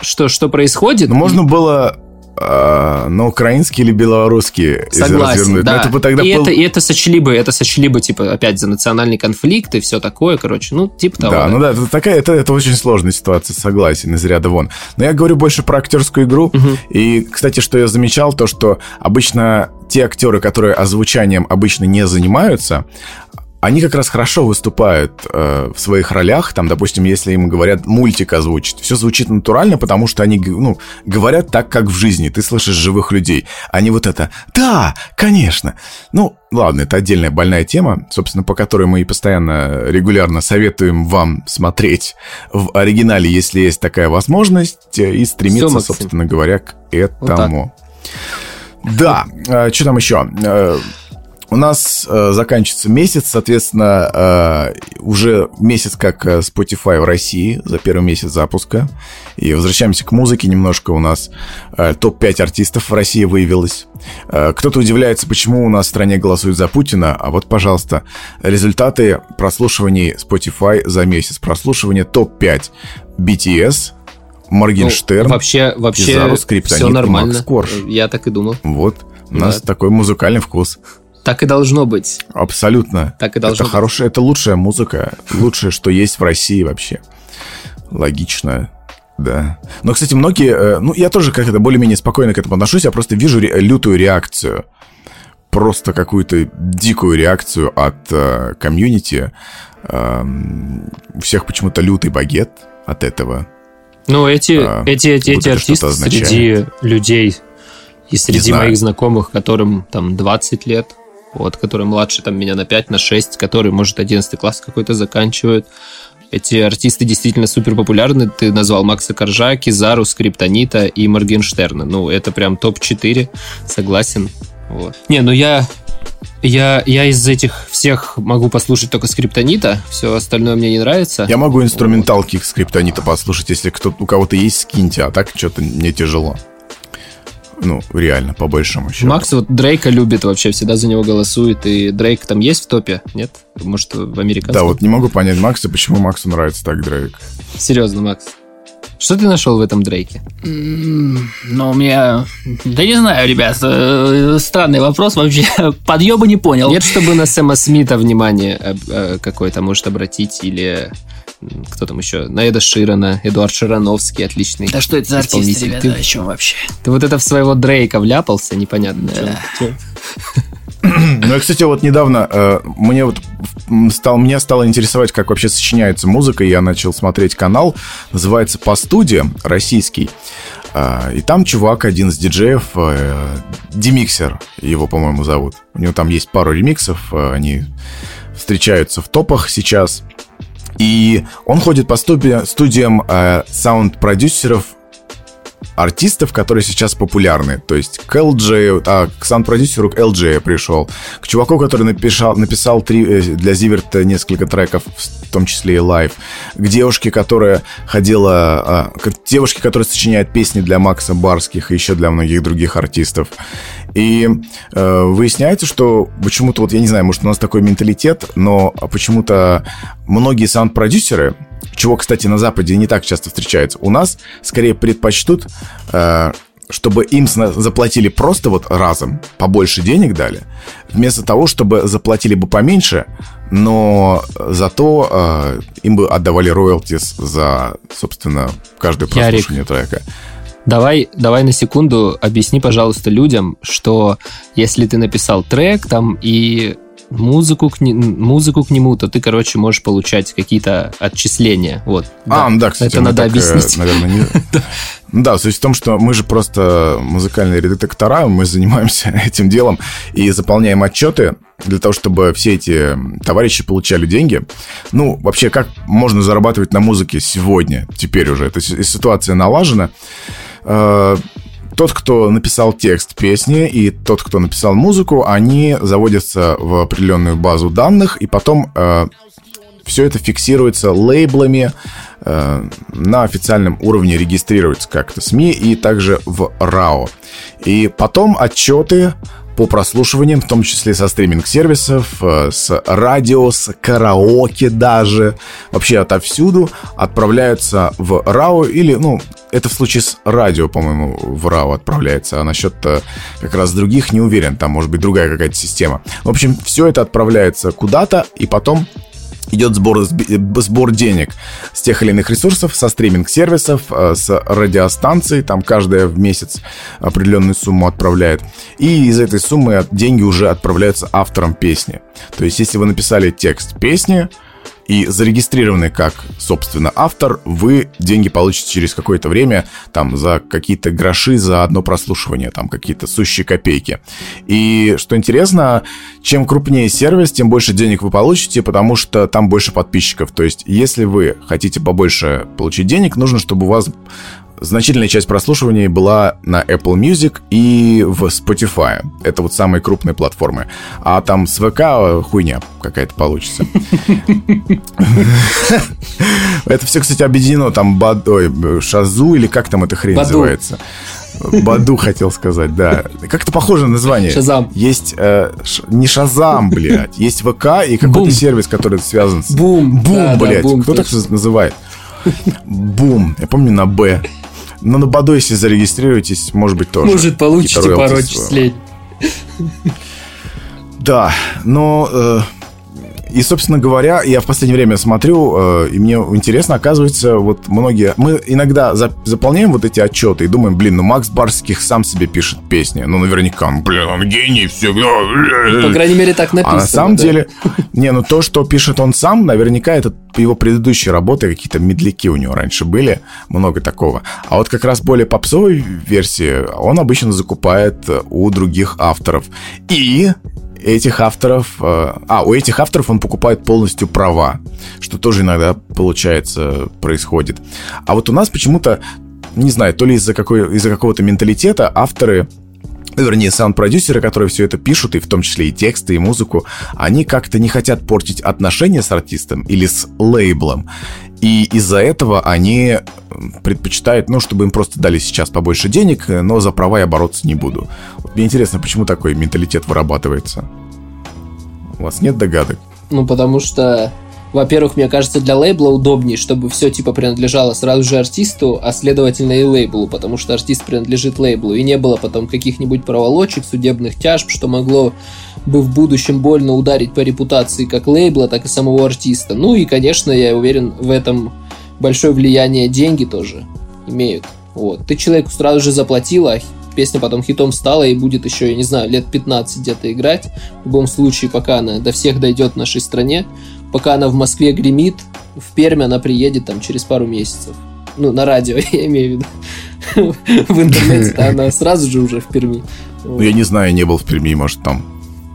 Speaker 3: что, что происходит.
Speaker 1: Но можно было э, на украинский или белорусский если
Speaker 3: Согласен,
Speaker 1: развернуть. Но
Speaker 3: да.
Speaker 1: это бы тогда
Speaker 3: и,
Speaker 1: был-
Speaker 3: это, и это сочли бы, это сочли бы, типа, опять за национальный конфликт и все такое, короче, ну, типа того.
Speaker 1: Да, ну да, это такая, это, это очень сложная ситуация, согласен, из ряда вон. Но я говорю больше про актерскую игру. И, кстати, что я замечал, то, что обычно те актеры, которые озвучанием обычно не занимаются, они как раз хорошо выступают э, в своих ролях. Там, допустим, если им говорят мультик озвучить, все звучит натурально, потому что они ну, говорят так, как в жизни. Ты слышишь живых людей. Они вот это «Да, конечно». Ну, ладно, это отдельная больная тема, собственно, по которой мы и постоянно регулярно советуем вам смотреть в оригинале, если есть такая возможность, э, и стремиться,
Speaker 3: Максим.
Speaker 1: собственно говоря, к этому. Да, что там еще? У нас э, заканчивается месяц, соответственно, э, уже месяц как э, Spotify в России за первый месяц запуска. И возвращаемся к музыке немножко. У нас э, топ-5 артистов в России выявилось. Э, кто-то удивляется, почему у нас в стране голосуют за Путина. А вот, пожалуйста, результаты прослушиваний Spotify за месяц. Прослушивание топ-5 BTS,
Speaker 3: Ну,
Speaker 1: Моргенштерн.
Speaker 3: вообще, вообще
Speaker 1: Кизару, Скриптонит
Speaker 3: все нормально.
Speaker 1: Макс Корж.
Speaker 3: Я так и думал.
Speaker 1: Вот, у нас
Speaker 3: Да.
Speaker 1: такой музыкальный вкус.
Speaker 3: Так и должно быть.
Speaker 1: Абсолютно.
Speaker 3: Так и должно
Speaker 1: это
Speaker 3: быть.
Speaker 1: хорошая, это лучшая музыка, лучшее, что есть в России вообще. Логично. Да. Но, кстати, многие... э, Ну, я тоже как-то более-менее спокойно к этому отношусь. Я просто вижу ре- лютую реакцию. Просто какую-то дикую реакцию от э, комьюнити. Эм, у всех почему-то лютый багет от этого.
Speaker 3: Ну, эти, а, эти, эти, эти артисты среди людей и среди моих знакомых, которым там 20 лет, вот, который младше там меня на 5, на 6, который, может, 11 класс какой-то заканчивает. Эти артисты действительно супер популярны. Ты назвал Макса Коржа, Кизару, Скриптонита и Моргенштерна. Ну, это прям топ-4, согласен. Вот. Не, ну я я, я из этих всех могу послушать только скриптонита, все остальное мне не нравится.
Speaker 1: Я могу инструменталки вот. скриптонита послушать, если кто у кого-то есть, скиньте, а так что-то мне тяжело. Ну, реально, по большому счету.
Speaker 3: Макс вот Дрейка любит вообще, всегда за него голосует. И Дрейк там есть в топе? Нет? Может, в американском?
Speaker 1: Да, вот не могу понять Макса, почему Максу нравится так Дрейк.
Speaker 3: Серьезно, Макс. Что ты нашел в этом Дрейке?
Speaker 2: Ну, у меня... Да не знаю, ребят. Э, странный вопрос вообще. (laughs) Подъеба не понял.
Speaker 3: Нет, чтобы на Сэма Смита внимание э, э, какое-то может обратить или кто там еще? На Эда Ширана, Эдуард Ширановский, отличный
Speaker 2: Да что это за артист, ребята, ты, о чем вообще?
Speaker 3: Ты вот это в своего Дрейка вляпался, непонятно. Да. (clears throat)
Speaker 1: Ну, и, кстати, вот недавно э, мне вот стал, меня стало интересовать, как вообще сочиняется музыка, и я начал смотреть канал, называется «По студии», российский. Э, и там чувак, один из диджеев, э, Демиксер, его, по-моему, зовут. У него там есть пару ремиксов, э, они встречаются в топах сейчас. И он ходит по студиям э, саунд-продюсеров артистов, которые сейчас популярны. То есть к Элджею, а, к саунд-продюсеру к Элджею пришел, к чуваку, который написал, написал три, э, для Зиверта несколько треков, в том числе и Life, к девушке, которая ходила, а, к девушке, которая сочиняет песни для Макса Барских и еще для многих других артистов. И э, выясняется, что почему-то, вот я не знаю, может, у нас такой менталитет, но почему-то многие саунд-продюсеры, чего, кстати, на Западе не так часто встречается, у нас скорее предпочтут, э, чтобы им заплатили просто вот разом, побольше денег дали, вместо того, чтобы заплатили бы поменьше, но зато э, им бы отдавали роялтис за, собственно, каждое прослушивание Ярик. трека.
Speaker 3: Давай, давай на секунду объясни, пожалуйста, людям, что если ты написал трек там и музыку к, не, музыку к нему, то ты, короче, можешь получать какие-то отчисления. Вот.
Speaker 1: А, да, ну да кстати, это надо так, э, объяснить. Наверное, не... (laughs) Да, суть в том, что мы же просто музыкальные редактора, мы занимаемся (laughs) этим делом и заполняем отчеты для того, чтобы все эти товарищи получали деньги. Ну, вообще, как можно зарабатывать на музыке сегодня, теперь уже? эта ситуация налажена. Тот, кто написал текст песни и тот, кто написал музыку, они заводятся в определенную базу данных, и потом э, все это фиксируется лейблами, э, на официальном уровне регистрируется как-то СМИ и также в РАО. И потом отчеты по прослушиваниям, в том числе со стриминг-сервисов, э, с радио, с караоке даже, вообще отовсюду отправляются в РАО или, ну, это в случае с радио, по-моему, в РАО отправляется, а насчет э, как раз других не уверен, там может быть другая какая-то система. В общем, все это отправляется куда-то, и потом идет сбор, сбор денег с тех или иных ресурсов, со стриминг-сервисов, э, с радиостанций, там каждая в месяц определенную сумму отправляет. И из этой суммы деньги уже отправляются авторам песни. То есть, если вы написали текст песни, и зарегистрированы как, собственно, автор, вы деньги получите через какое-то время, там, за какие-то гроши за одно прослушивание, там, какие-то сущие копейки. И, что интересно, чем крупнее сервис, тем больше денег вы получите, потому что там больше подписчиков. То есть, если вы хотите побольше получить денег, нужно, чтобы у вас значительная часть прослушиваний была на Apple Music и в Spotify. Это вот самые крупные платформы. А там с ВК хуйня какая-то получится. Это все, кстати, объединено. Там Шазу или как там эта хрень называется? Баду хотел сказать, да. Как-то похоже на название.
Speaker 3: Шазам.
Speaker 1: Есть э, ш, не Шазам, блядь. Есть ВК и какой-то сервис, который связан с...
Speaker 3: Бум.
Speaker 1: Бум, да, блядь. Да, бум, Кто точно. так называет? Бум. Я помню на Б. Но на Баду, если зарегистрируетесь, может быть, тоже.
Speaker 3: Может, получите пару отчислений.
Speaker 1: Да, но э, И, собственно говоря, я в последнее время смотрю, э, и мне интересно, оказывается, вот многие... Мы иногда за, заполняем вот эти отчеты и думаем, блин, ну Макс Барских сам себе пишет песни. Ну, наверняка, ну, блин, он гений, все.
Speaker 3: По крайней мере, так написано.
Speaker 1: А на самом да? деле, не, ну то, что пишет он сам, наверняка это его предыдущие работы, какие-то медляки у него раньше были, много такого. А вот как раз более попсовой версии он обычно закупает у других авторов. И этих авторов... Э, а, у этих авторов он покупает полностью права, что тоже иногда, получается, происходит. А вот у нас почему-то, не знаю, то ли из-за какой, из-за какого-то менталитета авторы вернее, саунд-продюсеры, которые все это пишут, и в том числе и тексты, и музыку, они как-то не хотят портить отношения с артистом или с лейблом. И из-за этого они предпочитают, ну, чтобы им просто дали сейчас побольше денег, но за права я бороться не буду. Мне интересно, почему такой менталитет вырабатывается? У вас нет догадок?
Speaker 3: Ну, потому что во-первых, мне кажется, для лейбла удобнее, чтобы все типа принадлежало сразу же артисту, а следовательно и лейблу, потому что артист принадлежит лейблу, и не было потом каких-нибудь проволочек, судебных тяжб, что могло бы в будущем больно ударить по репутации как лейбла, так и самого артиста. Ну и, конечно, я уверен, в этом большое влияние деньги тоже имеют. Вот. Ты человеку сразу же заплатила, а песня потом хитом стала и будет еще, я не знаю, лет 15 где-то играть. В любом случае, пока она до всех дойдет в нашей стране пока она в Москве гремит, в Перми она приедет там через пару месяцев. Ну, на радио, (laughs) я имею в виду. (laughs) В интернете (laughs) она сразу же уже в Перми.
Speaker 1: Ну, я не знаю, не был в Перми, может, там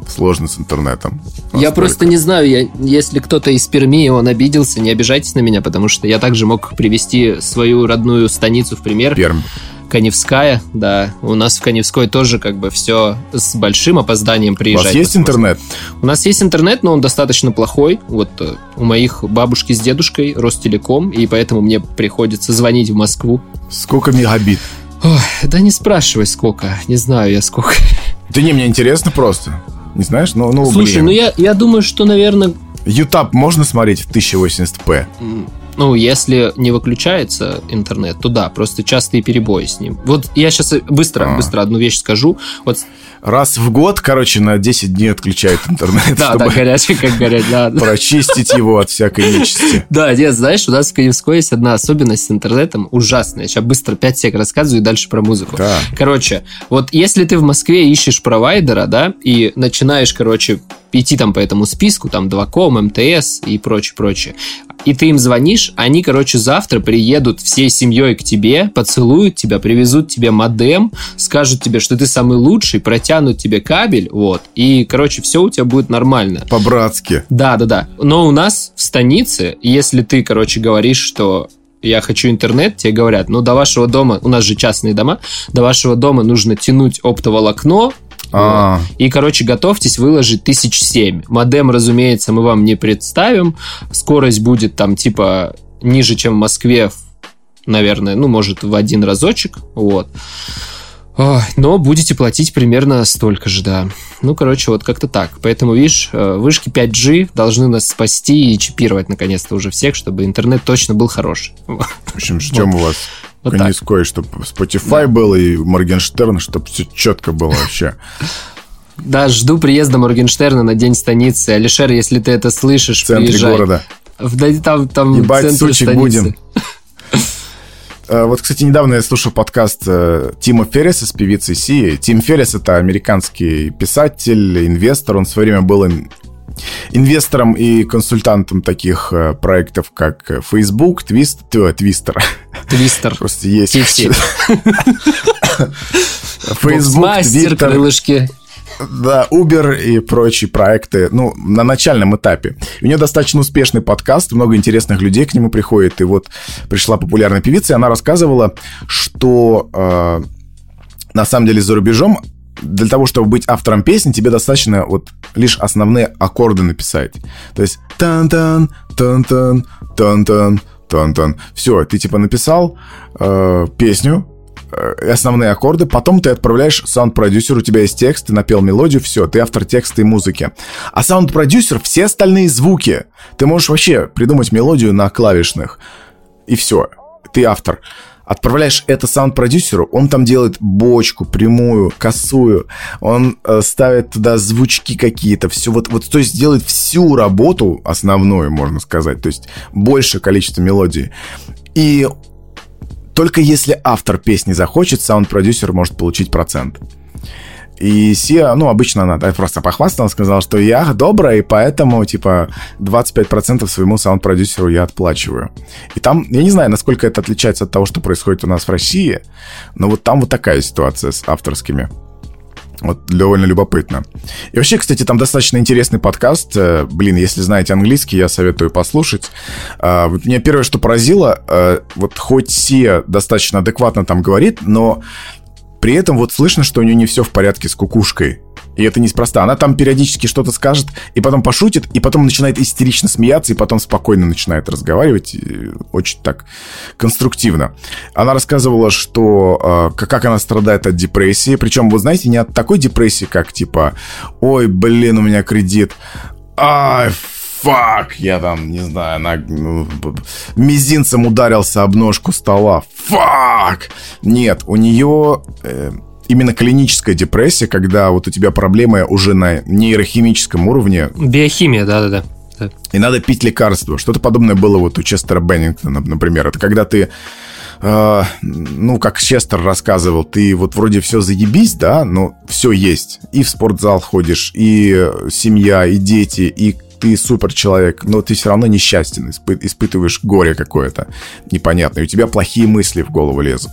Speaker 1: сложно с интернетом.
Speaker 3: Я просто не знаю, я, если кто-то из Перми, он обиделся, не обижайтесь на меня, потому что я также мог привести свою родную станицу в пример.
Speaker 1: Пермь.
Speaker 3: Каневская, да. У нас в Каневской тоже как бы все с большим опозданием приезжает. У вас
Speaker 1: есть интернет?
Speaker 3: У нас есть интернет, но он достаточно плохой. Вот э, у моих бабушки с дедушкой Ростелеком, и поэтому мне приходится звонить в Москву.
Speaker 1: Сколько мегабит?
Speaker 3: Ой, да не спрашивай сколько, не знаю я сколько.
Speaker 1: Да не, мне интересно просто. Не знаешь? Ну, ну
Speaker 3: Слушай,
Speaker 1: блин.
Speaker 3: ну я, я думаю, что, наверное...
Speaker 1: YouTube можно смотреть в 1080p?
Speaker 3: Ну, если не выключается интернет, то да, просто частые перебои с ним. Вот я сейчас быстро, а. быстро одну вещь скажу. Вот
Speaker 1: раз в год, короче, на 10 дней отключает интернет.
Speaker 3: Да, да, горячий, как горять, да.
Speaker 1: Прочистить его от всякой нечисти.
Speaker 3: Да, нет, знаешь, у нас в Киевской есть одна особенность с интернетом ужасная. Сейчас быстро 5 сек рассказываю и дальше про музыку. Короче, вот если ты в Москве ищешь провайдера, да, и начинаешь, короче, идти там по этому списку, там 2.com, МТС и прочее, прочее. И ты им звонишь, они, короче, завтра приедут всей семьей к тебе, поцелуют тебя, привезут тебе модем, скажут тебе, что ты самый лучший, протянут тебе кабель, вот, и, короче, все у тебя будет нормально.
Speaker 1: По-братски.
Speaker 3: Да, да, да. Но у нас в станице, если ты, короче, говоришь, что я хочу интернет, тебе говорят, ну, до вашего дома, у нас же частные дома, до вашего дома нужно тянуть оптоволокно, а. И, короче, готовьтесь выложить тысяч семь. Модем, разумеется, мы вам не представим. Скорость будет там типа ниже, чем в Москве, наверное, ну, может, в один разочек. Вот. Но будете платить примерно столько же, да. Ну, короче, вот как-то так. Поэтому, видишь, э, вышки 5G должны нас спасти и чипировать наконец-то уже всех, чтобы интернет точно был хороший.
Speaker 1: В общем, ждем вот. у вас вот Коньской, чтобы Spotify да. был и Моргенштерн, чтобы все четко было вообще.
Speaker 3: Да, жду приезда Моргенштерна на День станицы. Алишер, если ты это слышишь,
Speaker 1: В центре приезжай. города.
Speaker 3: В, там, там
Speaker 1: Ебать, сучек станицы. будем. Э, вот, кстати, недавно я слушал подкаст э, Тима Ферриса с певицей Си. Тим Феррис — это американский писатель, инвестор. Он в свое время был инвестором и консультантом таких э, проектов, как Facebook, Twist, Твистер.
Speaker 3: Твистер.
Speaker 1: Просто есть. (laughs) (laughs)
Speaker 3: Facebook, Твистер. крылышки.
Speaker 1: Да, Uber и прочие проекты, ну, на начальном этапе. У нее достаточно успешный подкаст, много интересных людей к нему приходит. И вот пришла популярная певица, и она рассказывала, что э, на самом деле за рубежом для того, чтобы быть автором песни, тебе достаточно вот лишь основные аккорды написать. То есть тан-тан, тан-тан, тан-тан, тан-тан. Все, ты типа написал э, песню, основные аккорды, потом ты отправляешь саунд-продюсеру, у тебя есть текст, ты напел мелодию, все, ты автор текста и музыки. А саунд-продюсер — все остальные звуки. Ты можешь вообще придумать мелодию на клавишных, и все, ты автор. отправляешь это саунд-продюсеру, он там делает бочку, прямую, косую, он э, ставит туда звучки какие-то, все вот, вот, то есть делает всю работу основную, можно сказать, то есть большее количество мелодий. И только если автор песни захочет, саунд-продюсер может получить процент. И Сия, ну, обычно она просто похвастала, сказала, что я добрая, и поэтому, типа, 25% своему саунд-продюсеру я отплачиваю. И там, я не знаю, насколько это отличается от того, что происходит у нас в России, но вот там вот такая ситуация с авторскими. Вот довольно любопытно. И вообще, кстати, там достаточно интересный подкаст. Э, блин, если знаете английский, я советую послушать. А, вот меня первое, что поразило, э, вот хоть Сия достаточно адекватно там говорит, но при этом вот слышно, что у нее не все в порядке с кукушкой. И это неспроста. Она там периодически что-то скажет, и потом пошутит, и потом начинает истерично смеяться, и потом спокойно начинает разговаривать. Очень так конструктивно. Она рассказывала, что э, как она страдает от депрессии. Причем, вы знаете, не от такой депрессии, как типа, ой, блин, у меня кредит. Ай, фак, я там, не знаю, на, ну, мизинцем ударился об ножку стола, фак. Нет, у нее э, именно клиническая депрессия, когда вот у тебя проблемы уже на нейрохимическом уровне.
Speaker 3: Биохимия, да-да-да.
Speaker 1: И надо пить лекарства. Что-то подобное было вот у Честера Беннингтона, например. Это когда ты Uh, ну, как Честер рассказывал, ты вот вроде все заебись, да, но все есть. И в спортзал ходишь, и семья, и дети, и ты супер человек, но ты все равно несчастен, испы- испытываешь горе какое-то непонятное, у тебя плохие мысли в голову лезут.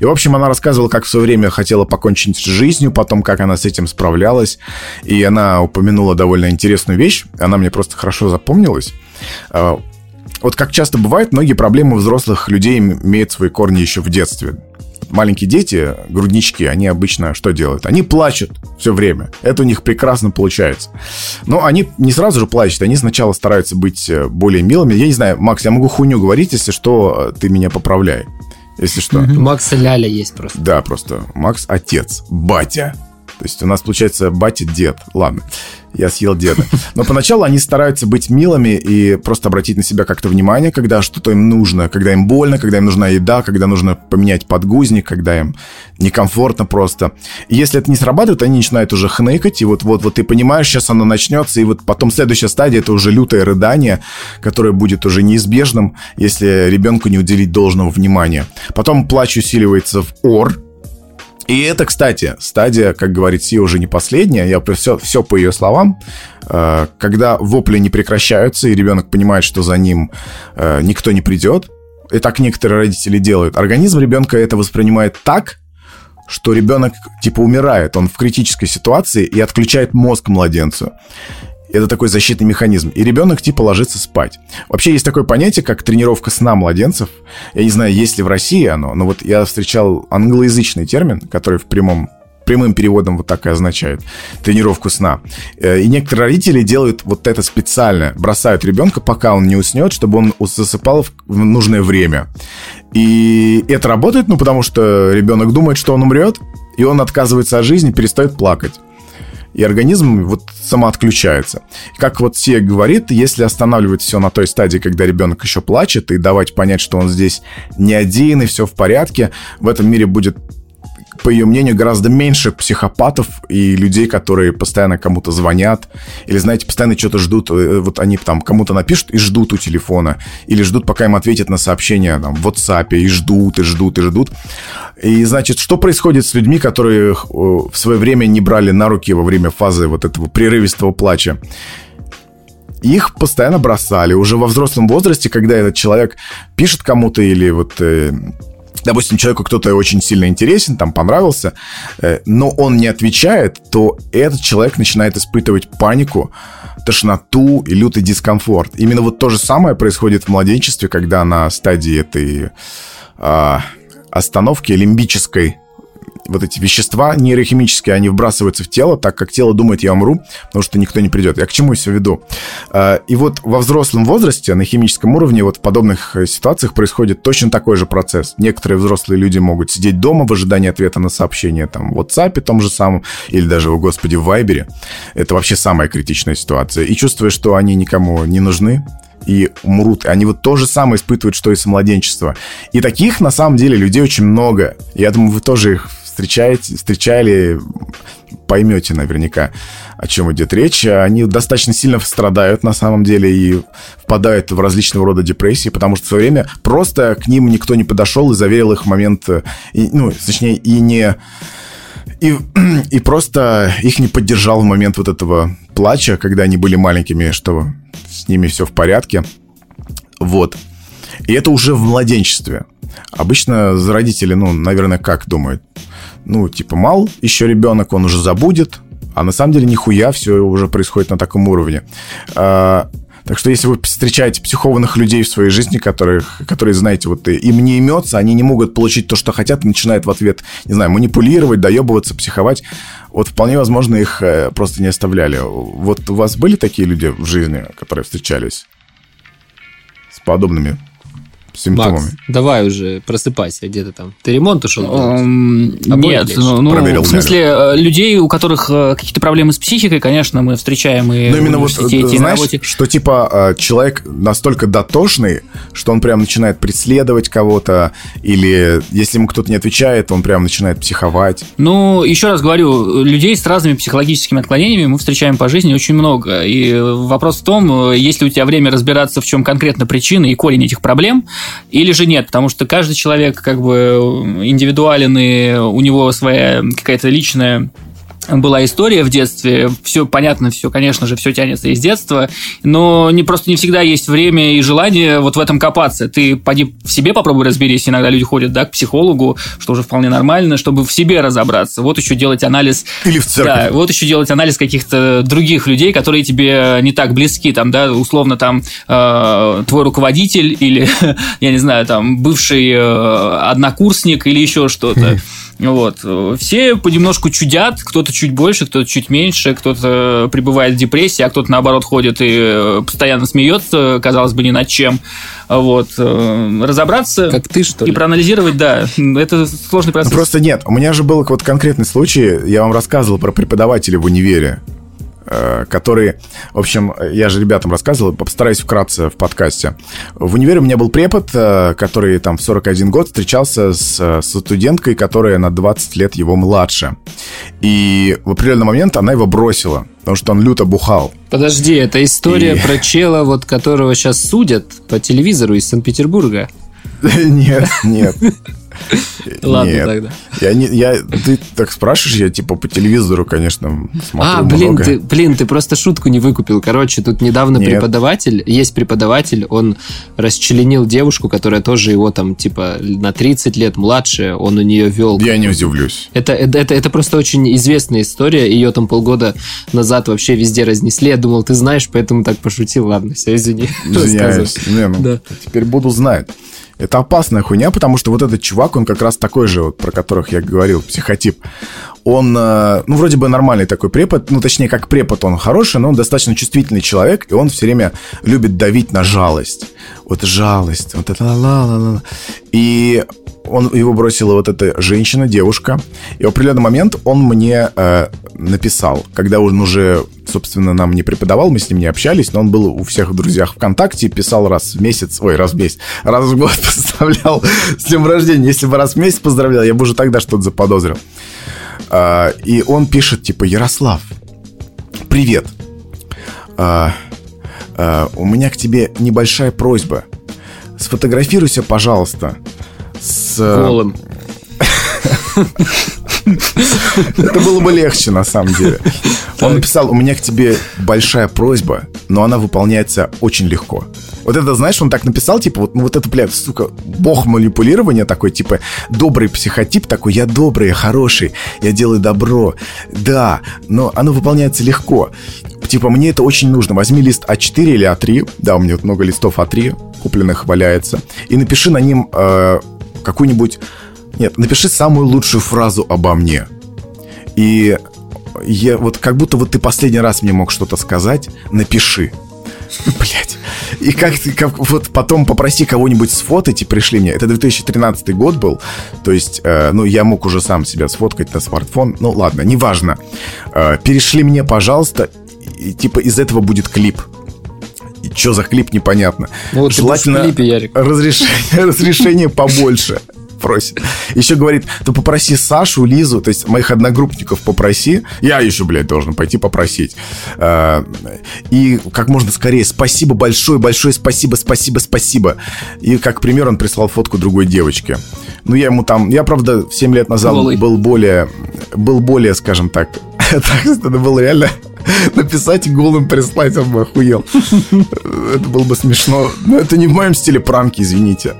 Speaker 1: И, в общем, она рассказывала, как в свое время хотела покончить с жизнью, потом, как она с этим справлялась, и она упомянула довольно интересную вещь, она мне просто хорошо запомнилась. Вот как часто бывает, многие проблемы взрослых людей имеют свои корни еще в детстве маленькие дети, груднички, они обычно что делают? Они плачут все время. Это у них прекрасно получается. Но они не сразу же плачут, они сначала стараются быть э, более милыми. Я не знаю, Макс, я могу хуйню говорить, если что, ты меня поправляй. Если что.
Speaker 3: У Макса Ляля есть просто.
Speaker 1: Да, просто. Макс отец, батя. То есть у нас получается батя-дед. Ладно я съел деда. Но поначалу они стараются быть милыми и просто обратить на себя как-то внимание, когда что-то им нужно, когда им больно, когда им нужна еда, когда нужно поменять подгузник, когда им некомфортно просто. И если это не срабатывает, они начинают уже хныкать, и вот-вот вот ты понимаешь, сейчас оно начнется, и вот потом следующая стадия это уже лютое рыдание, которое будет уже неизбежным, если ребенку не уделить должного внимания. Потом плач усиливается в ор, и это, кстати, стадия, как говорит Си, уже не последняя. Я все, все по ее словам. Э, когда вопли не прекращаются, и ребенок понимает, что за ним э, никто не придет, и так некоторые родители делают, организм ребенка это воспринимает так, что ребенок типа умирает, он в критической ситуации и отключает мозг младенцу. Это такой защитный механизм. И ребенок типа ложится спать. Вообще есть такое понятие, как тренировка сна младенцев. Я не знаю, есть ли в России оно, но вот я встречал англоязычный термин, который в прямом прямым переводом вот так и означает тренировку сна. Э, и некоторые родители делают вот это специально, бросают ребенка, пока он не уснет, чтобы он засыпал в нужное время. И это работает, ну, потому что ребенок думает, что он умрет, и он отказывается от жизни, перестает плакать и организм вот самоотключается. Как вот Сия говорит, если останавливать все на той стадии, когда ребенок еще плачет, и давать понять, что он здесь не один, и все в порядке, в этом мире будет по ее мнению, гораздо меньше психопатов и людей, которые постоянно кому-то звонят, или, знаете, постоянно что-то ждут, э, вот они там кому-то напишут и ждут у телефона, или ждут, пока им ответят на сообщение там, в WhatsApp, и ждут, и ждут, и ждут. И, значит, что происходит с людьми, которые в свое время не брали на руки во время фазы вот этого прерывистого плача? их постоянно бросали. Уже во взрослом возрасте, когда этот человек пишет кому-то или вот э, допустим, человеку кто-то очень сильно интересен, там понравился, э, но он не отвечает, то этот человек начинает испытывать панику, тошноту и лютый дискомфорт. Именно вот то же самое происходит в младенчестве, когда на стадии этой э, остановки лимбической вот эти вещества нейрохимические, они вбрасываются в тело, так как тело думает, я умру, потому что никто не придет. Я к чему все веду? А, и вот во взрослом возрасте, на химическом уровне, вот в подобных э, ситуациях происходит точно такой же процесс. Некоторые взрослые люди могут сидеть дома в ожидании ответа на сообщение, там, в WhatsApp том же самом, или даже, о господи, в Вайбере. Это вообще самая критичная ситуация. И чувствуя, что они никому не нужны, и умрут. Они вот то же самое испытывают, что и самоладенчество. И таких, на самом деле, людей очень много. Я думаю, вы тоже их встречаете, встречали, поймете наверняка, о чем идет речь. Они достаточно сильно страдают на самом деле и впадают в различного рода депрессии, потому что в свое время просто к ним никто не подошел и заверил их в момент, и, ну, точнее, и не... И, (clears throat) и просто их не поддержал в момент вот этого плача, когда они были маленькими, что с ними все в порядке. Вот. И это уже в младенчестве. Обычно родители, ну, наверное, как думают? Ну, типа, мал еще ребенок, он уже забудет, а на самом деле нихуя все уже происходит на таком уровне. А, так что если вы встречаете психованных людей в своей жизни, которых, которые, знаете, вот им не имется, они не могут получить то, что хотят, начинают в ответ, не знаю, манипулировать, доебываться, психовать, вот вполне возможно их э, просто не оставляли. Вот у вас были такие люди в жизни, которые встречались с подобными симптомами. Макс,
Speaker 3: давай уже просыпайся, где ты там? Ты ремонт ушел?
Speaker 2: нет, ну, ну в смысле, э, людей, у которых э, какие-то проблемы с психикой, конечно, мы встречаем и
Speaker 1: Но именно вот, знаешь, что типа э, человек настолько дотошный, что он прям начинает преследовать кого-то, или если ему кто-то не отвечает, он прям начинает психовать.
Speaker 2: Ну, еще раз говорю, людей с разными психологическими отклонениями мы встречаем по жизни очень много. И вопрос в том, есть ли у тебя время разбираться, в чем конкретно причина и корень этих проблем, или же нет, потому что каждый человек как бы индивидуален, и у него своя какая-то личная была история в детстве, все понятно, все, конечно же, все тянется из детства, но не просто не всегда есть время и желание вот в этом копаться. Ты поди в себе попробуй разберись, иногда люди ходят, да, к психологу, что уже вполне нормально, чтобы в себе разобраться. Вот еще делать анализ...
Speaker 1: Или в церковь.
Speaker 2: Да, вот еще делать анализ каких-то других людей, которые тебе не так близки, там, да, условно, там, э, твой руководитель или, (laughs) я не знаю, там, бывший э, однокурсник или еще что-то. (laughs) Вот. Все понемножку чудят, кто-то чуть больше, кто-то чуть меньше, кто-то пребывает в депрессии, а кто-то, наоборот, ходит и э, постоянно смеется, казалось бы, ни над чем. Вот. Э, разобраться
Speaker 3: как ты, что ли?
Speaker 2: и проанализировать, да, (laughs) это сложный процесс.
Speaker 1: Просто нет, у меня же был вот конкретный случай, я вам рассказывал про преподавателя в универе. Э, который, в общем, я же ребятам рассказывал, постараюсь вкратце в подкасте. В универе у меня был препод, э, который там в 41 год встречался с, с студенткой, которая на 20 лет его младше. И в определенный момент она его бросила, потому что он люто бухал.
Speaker 3: Подожди, это история и... про чела, вот которого сейчас судят по телевизору из Санкт-Петербурга? (laughs)
Speaker 1: Нет, нет. (laughs)
Speaker 3: Ладно Нет. тогда.
Speaker 1: Я не, я, ты так спрашиваешь, я типа по телевизору, конечно, смотрю А,
Speaker 3: блин,
Speaker 1: много.
Speaker 3: ты, блин, ты просто шутку не выкупил. Короче, тут недавно Нет. преподаватель, есть преподаватель, он расчленил девушку, которая тоже его там типа на 30 лет младше, он у нее вел.
Speaker 1: Я не удивлюсь.
Speaker 3: Это, это, это, это просто очень известная история, ее там полгода назад вообще везде разнесли. Я думал, ты знаешь, поэтому так пошутил. Ладно, все, извини. (laughs)
Speaker 1: Извиняюсь. Не, ну, да. Теперь буду знать. Это опасная хуйня, потому что вот этот чувак, он как раз такой же, вот, про которых я говорил, психотип. Он, э, ну, вроде бы нормальный такой препод, ну, точнее, как препод он хороший, но он достаточно чувствительный человек, и он все время любит давить на жалость. Вот жалость, вот это ла-ла-ла. И он, его бросила вот эта женщина, девушка. И в определенный момент он мне э, написал, когда он уже, собственно, нам не преподавал, мы с ним не общались, но он был у всех в друзьях ВКонтакте, писал раз в месяц, ой, раз в месяц, раз в год (laughs) поздравлял с днем рождения. Если бы раз в месяц поздравлял, я бы уже тогда что-то заподозрил. Э, и он пишет, типа, Ярослав, привет. Э, э, у меня к тебе небольшая просьба. Сфотографируйся, пожалуйста, с...
Speaker 3: Голым.
Speaker 1: Это было бы легче, на самом деле. Он написал, у меня к тебе большая просьба, но она выполняется очень легко. Вот это, знаешь, он так написал, типа, вот, ну, вот это, блядь, сука, бог манипулирования такой, типа, добрый психотип такой, я добрый, я хороший, я делаю добро. Да, но оно выполняется легко. Типа, мне это очень нужно. Возьми лист А4 или А3, да, у меня вот много листов А3 купленных валяется, и напиши на ним э, какую-нибудь... Нет, напиши самую лучшую фразу обо мне. И я вот как будто вот ты последний раз мне мог что-то сказать, напиши. (laughs) Блять. И как ты, как, вот потом попроси кого-нибудь сфотать и пришли мне. Это 2013 год был. То есть, э, ну, я мог уже сам себя сфоткать на смартфон. Ну, ладно, неважно. Э, перешли мне, пожалуйста. И, типа, из этого будет клип. И, что за клип, непонятно.
Speaker 3: Ну, вот
Speaker 1: Желательно
Speaker 3: клипе,
Speaker 1: разрешение, (laughs) разрешение побольше просит. Еще говорит, то попроси Сашу, Лизу, то есть моих одногруппников попроси. Я еще, блядь, должен пойти попросить. А, и как можно скорее, спасибо большое, большое спасибо, спасибо, спасибо. И как пример он прислал фотку другой девочки. Ну, я ему там... Я, правда, 7 лет назад
Speaker 2: Голый.
Speaker 1: был более... Был более, скажем так... (laughs) Так, это было реально написать и голым прислать, он бы охуел. Это было бы смешно. Но это не в моем стиле пранки, извините.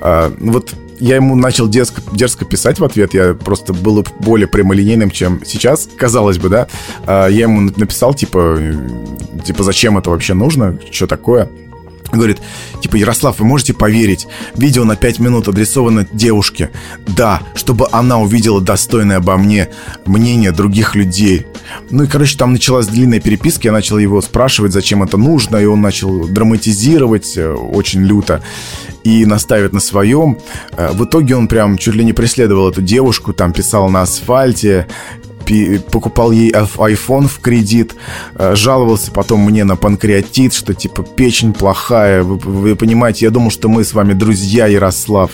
Speaker 1: А, Вот я ему начал дерзко, дерзко писать в ответ. Я просто был более прямолинейным, чем сейчас, казалось бы, да. А, Я ему написал, типа, э, типа, зачем это вообще нужно, что такое. Говорит, типа, Ярослав, вы можете поверить, видео на 5 минут адресовано девушке. Да, чтобы она увидела достойное обо мне мнение других людей. Ну и, короче, там началась длинная переписка, я начал его спрашивать, зачем это нужно, и он начал драматизировать э, очень люто и настаивать на своем. Э, В итоге он прям чуть ли не преследовал эту девушку, там писал на асфальте, покупал ей iPhone в кредит, э, жаловался потом мне на панкреатит, что типа печень плохая. Вы, вы понимаете, я думал, что мы с вами друзья, Ярослав.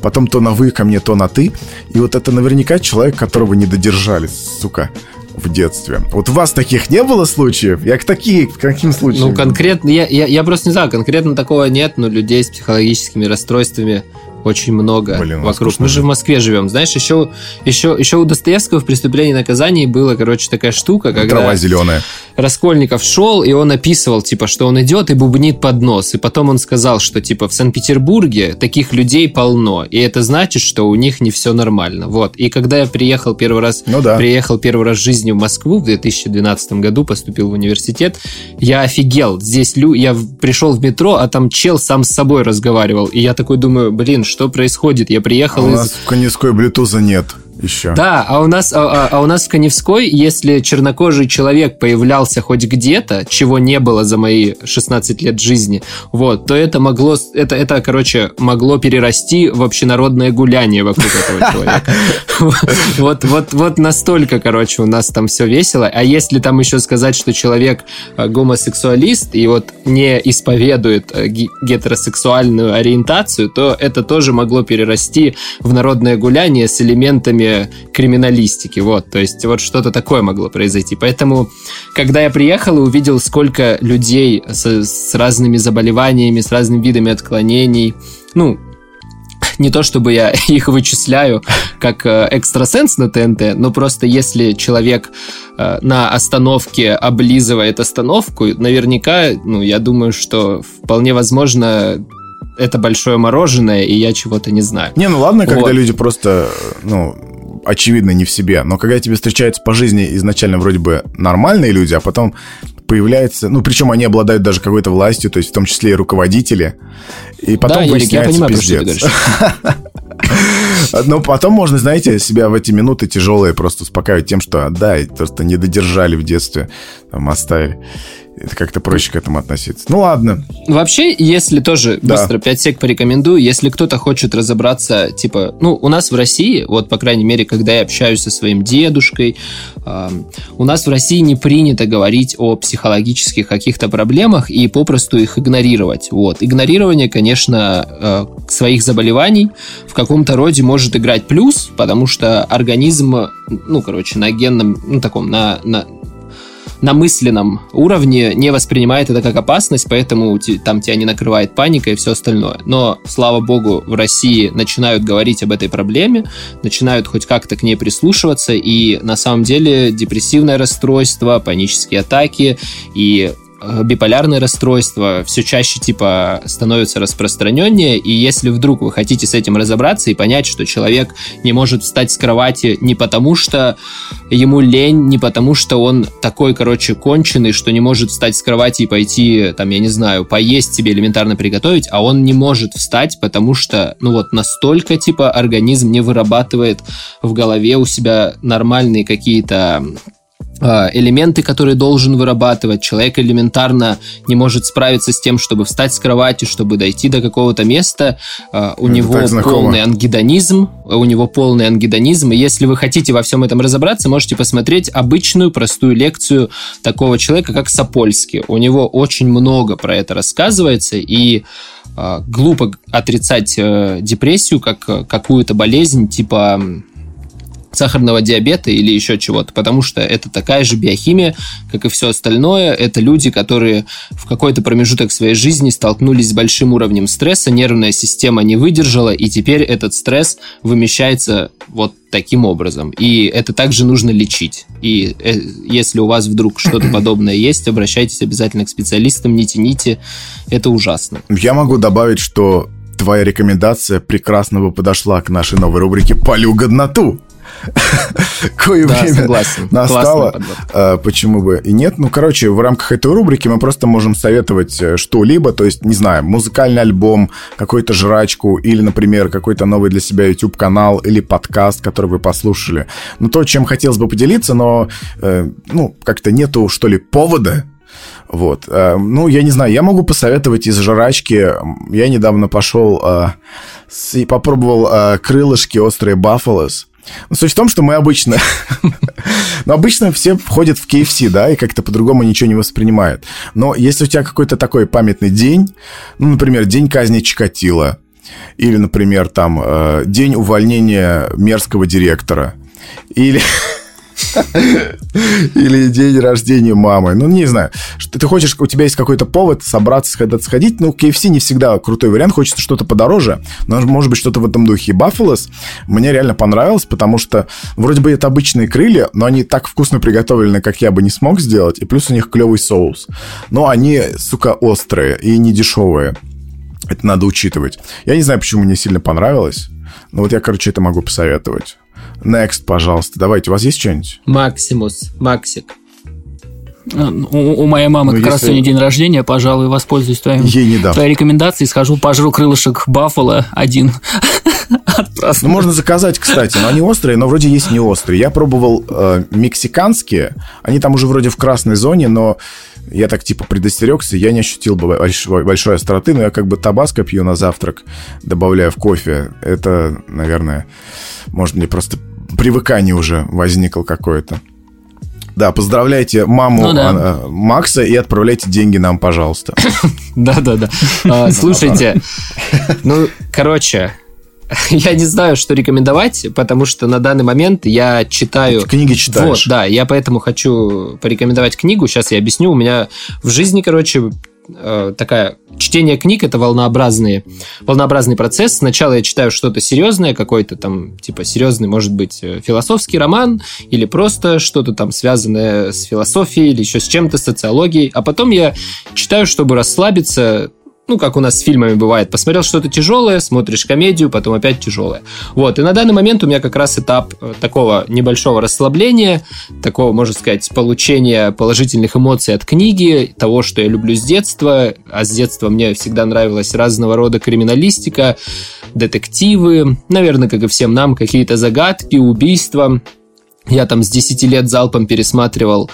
Speaker 1: Потом то на вы ко мне, то на ты. И вот это наверняка человек, которого не додержали, сука, в детстве. Вот у вас таких не было случаев? Я к такие, к каким случаям?
Speaker 3: Ну, конкретно, я, я, я просто не знаю, конкретно такого нет, но людей с психологическими расстройствами очень много
Speaker 1: Блин,
Speaker 3: вокруг. Мы же в Москве живем. Знаешь, еще, еще, еще у Достоевского в «Преступлении и наказании» была, короче, такая штука, когда
Speaker 1: Трава зеленая.
Speaker 3: Раскольников шел, и он описывал, типа, что он идет и бубнит под нос. И потом он сказал, что, типа, в Санкт-Петербурге таких людей полно. И это значит, что у них не все нормально. Вот. И когда я приехал первый раз,
Speaker 1: Ну да.
Speaker 3: приехал первый раз в жизни в Москву в 2012 году, поступил в университет, я офигел. Здесь лю... я пришел в метро, а там чел сам с собой разговаривал. И я такой думаю, блин, что происходит? Я
Speaker 1: А
Speaker 3: приехал
Speaker 1: у
Speaker 3: из...
Speaker 1: нас в Коневской блютуза нет еще.
Speaker 3: Да, а у нас, а, а- а у нас в Коневской, если чернокожий человек появлялся хоть где-то, чего не было за мои 16 лет жизни, вот, то это могло, это, это, короче, могло перерасти в общенародное гуляние вокруг этого человека. (laughs) Вот, вот, вот настолько, короче, у нас там все весело. А если там еще сказать, что человек э, гомосексуалист и вот не исповедует э, гетеросексуальную ориентацию, то это тоже могло перерасти в народное гуляние с элементами криминалистики. Вот, то есть вот что-то такое могло произойти. Поэтому, когда я приехал и увидел, сколько людей с, с разными заболеваниями, с разными видами отклонений, ну, не то чтобы я (laughs) их вычисляю как э, экстрасенс на ТНТ, но просто если человек э, на остановке облизывает остановку, наверняка, ну, я думаю, что вполне возможно это большое мороженое, и я чего-то не знаю.
Speaker 1: Не, ну ладно, когда
Speaker 3: Вот.
Speaker 1: люди просто, ну, очевидно, не в себе. Но когда тебе встречаются по жизни изначально вроде бы нормальные люди, а потом появляется... Ну, причем они обладают даже какой-то властью, то есть в том числе и руководители. И потом
Speaker 3: да, я
Speaker 1: выясняется
Speaker 3: понимаю, про что ты
Speaker 1: пиздец. (laughs) Но потом можно, знаете, себя в эти минуты тяжелые просто успокаивать тем, что да, просто не додержали в детстве, там, оставили. Это как-то проще к этому относиться. Ну ладно.
Speaker 3: Вообще, если тоже
Speaker 1: Да.
Speaker 3: быстро 5 сек порекомендую, если кто-то хочет разобраться, типа, ну, у нас в России, вот, по крайней мере, когда я общаюсь со своим дедушкой, ам, у нас в России не принято говорить о психологических каких-то проблемах и попросту их игнорировать. Вот. Игнорирование, конечно, э, своих заболеваний в каком-то роде может играть плюс, потому что организм, ну, короче, на генном, ну, таком, на, на, на мысленном уровне не воспринимает это как опасность, поэтому там тебя не накрывает паника и все остальное. Но, слава богу, в России начинают говорить об этой проблеме, начинают хоть как-то к ней прислушиваться, и на самом деле депрессивное расстройство, панические атаки и биполярное расстройство все чаще типа становятся распространеннее, и если вдруг вы хотите с этим разобраться и понять, что человек не может встать с кровати не потому, что ему лень, не потому, что он такой, короче, конченый, что не может встать с кровати и пойти, там, я не знаю, поесть себе элементарно приготовить, а он не может встать, потому что, ну вот, настолько, типа, организм не вырабатывает в голове у себя нормальные какие-то элементы, которые должен вырабатывать. Человек элементарно не может справиться с тем, чтобы встать с кровати, чтобы дойти до какого-то места. А, у Это него полный ангидонизм. У него полный ангидонизм. И если вы хотите во всем этом разобраться, можете посмотреть обычную простую лекцию такого человека, как Сапольский. У него очень много про это рассказывается. И а, глупо отрицать э, депрессию как э, какую-то болезнь типа сахарного диабета или еще чего-то, потому что это такая же биохимия, как и все остальное. Это люди, которые в какой-то промежуток своей жизни столкнулись с большим уровнем стресса, нервная система не выдержала, и теперь этот стресс вымещается вот таким образом. И это также нужно лечить. И э, если у вас вдруг что-то (clears throat) подобное есть, обращайтесь обязательно к специалистам, не тяните. Это ужасно.
Speaker 1: Я могу добавить, что твоя рекомендация прекрасно бы подошла к нашей новой рубрике «Полю годноту». (laughs) Кое да, время согласен. настало. А, почему бы и нет? Ну, короче, в рамках этой рубрики мы просто можем советовать э, что-либо, то есть, не знаю, музыкальный альбом, какую-то жрачку или, например, какой-то новый для себя YouTube-канал или подкаст, который вы послушали. Ну, то, чем хотелось бы поделиться, но, э, ну, как-то нету, что ли, повода вот. Э, ну, я не знаю, я могу посоветовать из жрачки. Я недавно пошел и попробовал крылышки острые Buffalo's. Но суть в том, что мы обычно... (laughs) Но обычно все входят в KFC, да, и как-то по-другому ничего не воспринимают. Но если у тебя какой-то такой памятный день, ну, например, день казни Чикатила, или, например, там, э, день увольнения мерзкого директора, или... (laughs) (laughs) Или день рождения мамы. Ну, не знаю. Что ты хочешь, у тебя есть какой-то повод собраться, когда-то сходить. Ну, KFC не всегда крутой вариант. Хочется что-то подороже. Но, может быть, что-то в этом духе. Баффалос мне реально понравилось, потому что вроде бы это обычные крылья, но они так вкусно приготовлены, как я бы не смог сделать. И плюс у них клевый соус. Но они, сука, острые и не дешевые. Это надо учитывать. Я не знаю, почему мне сильно понравилось. Но вот я, короче, это могу посоветовать. Next, пожалуйста. Давайте, у вас есть что-нибудь?
Speaker 3: Максимус, Максик.
Speaker 2: А, у, у моей мамы ну, как если... раз сегодня день рождения, пожалуй, воспользуюсь твоим,
Speaker 1: Ей не дам.
Speaker 2: твоей рекомендацией, схожу, пожру крылышек Баффало один. (laughs)
Speaker 1: Ну, можно заказать, кстати, но они острые, но вроде есть не острые. Я пробовал э, мексиканские, они там уже вроде в красной зоне, но я так типа предостерегся, я не ощутил бы большой, большой остроты, но я как бы табаско пью на завтрак, добавляя в кофе. Это, наверное, может мне просто привыкание уже возникло какое-то. Да, поздравляйте маму ну, да. А, Макса и отправляйте деньги нам, пожалуйста. (coughs)
Speaker 3: Да-да-да. А, слушайте, (coughs) ну, короче, (laughs) я не знаю, что рекомендовать, потому что на данный момент я читаю...
Speaker 1: книги читаешь. Вот,
Speaker 3: да, я поэтому хочу порекомендовать книгу. Сейчас я объясню. У меня в жизни, короче, э, такая чтение книг это волнообразный волнообразный процесс. Сначала я читаю что-то серьезное, какой-то там типа серьезный, может быть, э, философский роман или просто что-то там связанное с философией или еще с чем-то, социологией. А потом я читаю, чтобы расслабиться, ну, как у нас с фильмами бывает, посмотрел что-то тяжелое, смотришь комедию, потом опять тяжелое. Вот, и на данный момент у меня как раз этап э, такого небольшого расслабления, такого, можно сказать, получения положительных эмоций от книги, того, что я люблю с детства, а с детства мне всегда нравилась разного рода криминалистика, детективы, наверное, как и всем нам, какие-то загадки, убийства, я там с 10 лет залпом пересматривал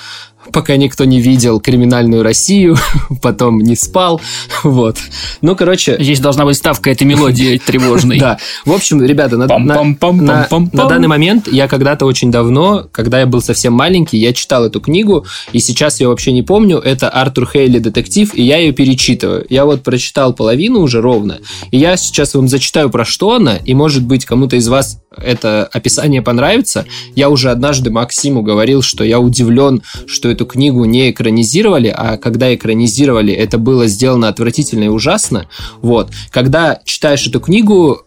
Speaker 3: пока никто не видел криминальную Россию, (laughs) потом не спал, вот. Ну, короче...
Speaker 2: Здесь должна быть ставка этой мелодии (laughs) тревожной.
Speaker 3: Да. В общем, ребята, на, на, на, на данный момент я когда-то очень давно, когда я был совсем маленький, я читал эту книгу, и сейчас я вообще не помню, это Артур Хейли «Детектив», и я ее перечитываю. Я вот прочитал половину уже ровно, и я сейчас вам зачитаю, про что она, и, может быть, кому-то из вас это описание понравится. Я уже однажды Максиму говорил, что я удивлен, что эту книгу не экранизировали, а когда экранизировали, это было сделано отвратительно и ужасно. Вот. Когда читаешь эту книгу,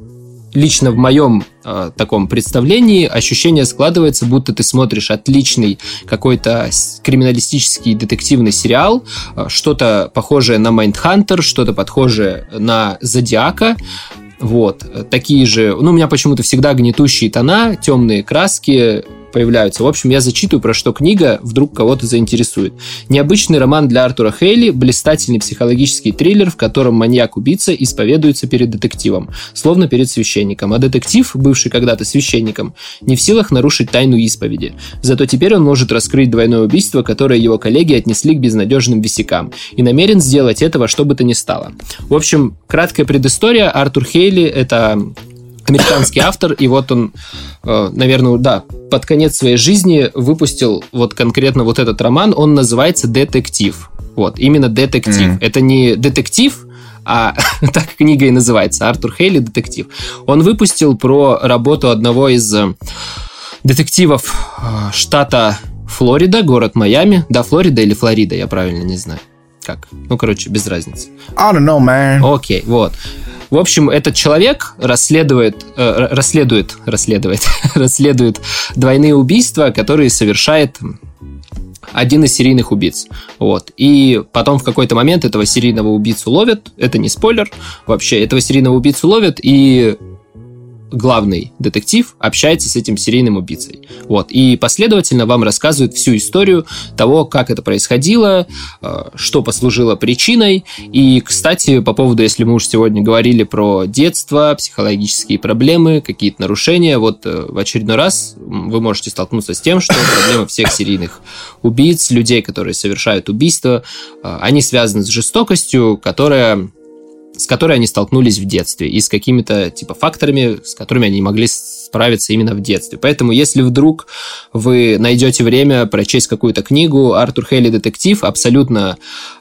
Speaker 3: лично в моем э, таком представлении ощущение складывается, будто ты смотришь отличный какой-то криминалистический детективный сериал, э, что-то похожее на Майндхантер, что-то похожее на Зодиака, вот, такие же, ну, у меня почему-то всегда гнетущие тона, темные краски, появляются. В общем, я зачитываю, про что книга вдруг кого-то заинтересует. Необычный роман для Артура Хейли, блистательный психологический триллер, в котором маньяк-убийца исповедуется перед детективом, словно перед священником. А детектив, бывший когда-то священником, не в силах нарушить тайну исповеди. Зато теперь он может раскрыть двойное убийство, которое его коллеги отнесли к безнадежным висякам, и намерен сделать этого что бы то ни стало. В общем, краткая предыстория. Артур Хейли — это американский автор, и вот он, э, наверное, да, под конец своей жизни выпустил вот конкретно вот этот роман, он называется «Детектив». Вот, именно «Детектив». Mm. Это не детектив, а (laughs) так книга и называется «Артур Хейли. Детектив». Он выпустил про работу одного из э, детективов э, штата Флорида, город Майами. Да, Флорида или Флорида, я правильно не знаю. Как? Ну, короче, без разницы.
Speaker 1: I don't know, man.
Speaker 3: Окей, вот. В общем, этот человек расследует, э, расследует, расследует, (laughs) расследует двойные убийства, которые совершает один из серийных убийц. Вот. И потом в какой-то момент этого серийного убийцу ловят. Это не спойлер. Вообще, этого серийного убийцу ловят, и главный детектив общается с этим серийным убийцей. Вот. И последовательно вам рассказывают всю историю того, как это происходило, э, что послужило причиной. И, кстати, по поводу, если мы уж сегодня говорили про детство, психологические проблемы, какие-то нарушения, вот э, в очередной раз вы можете столкнуться с тем, что проблемы всех серийных убийц, людей, которые совершают убийство, э, они связаны с жестокостью, которая с которой они столкнулись в детстве, и с какими-то типа факторами, с которыми они могли справиться именно в детстве. Поэтому, если вдруг вы найдете время прочесть какую-то книгу, Артур Хейли «Детектив» абсолютно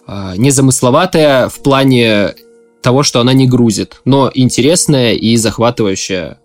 Speaker 3: э, незамысловатая в плане того, что она не грузит, но интересная и захватывающая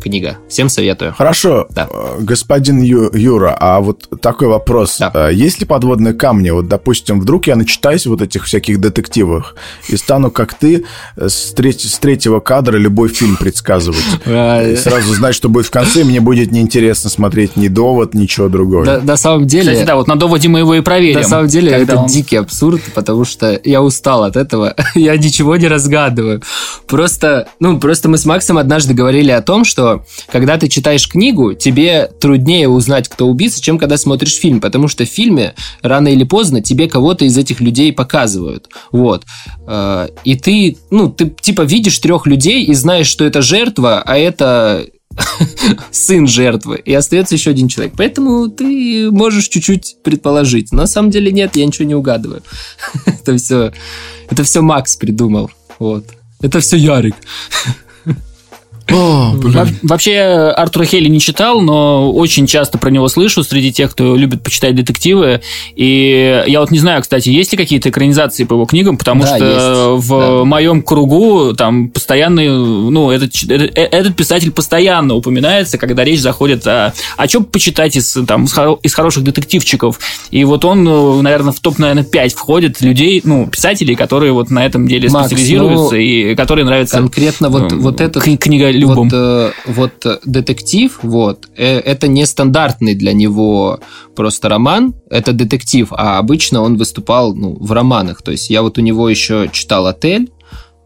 Speaker 3: книга. Всем советую.
Speaker 1: Хорошо. Да. Э, господин Ю, Юра, а вот такой вопрос. Да. А есть ли подводные камни? Вот, допустим, вдруг я начитаюсь вот этих всяких детективов и стану, как ты, с, треть, с третьего кадра любой фильм предсказывать. (laughs) И сразу знать, что будет в конце, мне будет неинтересно смотреть ни довод, ничего другого.
Speaker 3: На самом деле...
Speaker 2: Кстати, да, вот на доводе мы его и проверим.
Speaker 3: На самом деле это он... дикий абсурд, потому что я устал от этого. (laughs) я ничего не разгадываю. Просто, ну, просто мы с Максом однажды говорили о том, что когда ты читаешь книгу, тебе труднее узнать, кто убийца, чем когда смотришь фильм, потому что в фильме рано или поздно тебе кого-то из этих людей показывают. Вот. Э, и ты, ну, ты типа видишь трех людей и знаешь, что это жертва, а это (laughs) сын жертвы, и остается еще один человек. Поэтому ты можешь чуть-чуть предположить. На самом деле нет, я ничего не угадываю. (laughs) это все, это все Макс придумал. Вот. Это все Ярик. (laughs)
Speaker 2: О, Вообще, Артура Хелли не читал, но очень часто про него слышу среди тех, кто любит почитать детективы. И я вот не знаю, кстати, есть ли какие-то экранизации по его книгам, потому да, что есть. в да. моем кругу там постоянно, ну, этот, э, этот писатель постоянно упоминается, когда речь заходит о, о чем почитать из, там, из хороших детективчиков. И вот он, ну, наверное, в топ, наверное, 5 входит людей, ну, писателей, которые вот на этом деле Макс, специализируются ну, и которые нравятся.
Speaker 3: Конкретно вот, вот эта
Speaker 2: книга любом.
Speaker 3: Вот, э, вот э, детектив, вот, э, это не стандартный для него просто роман, это детектив, а обычно он выступал ну, в романах. То есть я вот у него еще читал «Отель»,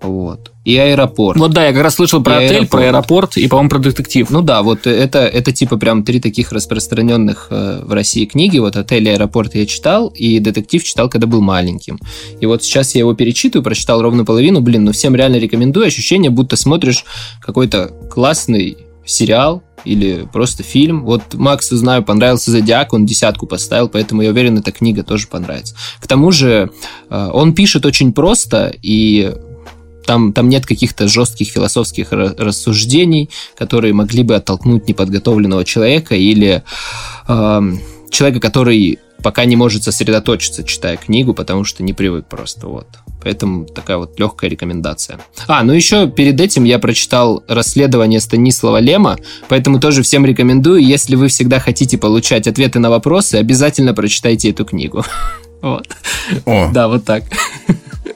Speaker 3: вот. И аэропорт.
Speaker 2: Вот да, я как раз слышал про и отель, аэропорт. про аэропорт и, по-моему, про детектив.
Speaker 3: Ну да, вот это, это типа прям три таких распространенных э, в России книги. Вот отель и аэропорт я читал, и детектив читал, когда был маленьким. И вот сейчас я его перечитываю, прочитал ровно половину. Блин, ну всем реально рекомендую. Ощущение, будто смотришь какой-то классный сериал, или просто фильм. Вот Максу знаю, понравился Зодиак, он десятку поставил, поэтому я уверен, эта книга тоже понравится. К тому же э, он пишет очень просто, и там, там нет каких-то жестких философских рассуждений, которые могли бы оттолкнуть неподготовленного человека или э, человека, который пока не может сосредоточиться, читая книгу, потому что не привык просто. Вот. Поэтому такая вот легкая рекомендация. А, ну еще перед этим я прочитал расследование Станислава Лема, поэтому тоже всем рекомендую. Если вы всегда хотите получать ответы на вопросы, обязательно прочитайте эту книгу. (laughs) Вот. О. (laughs) Да, вот так.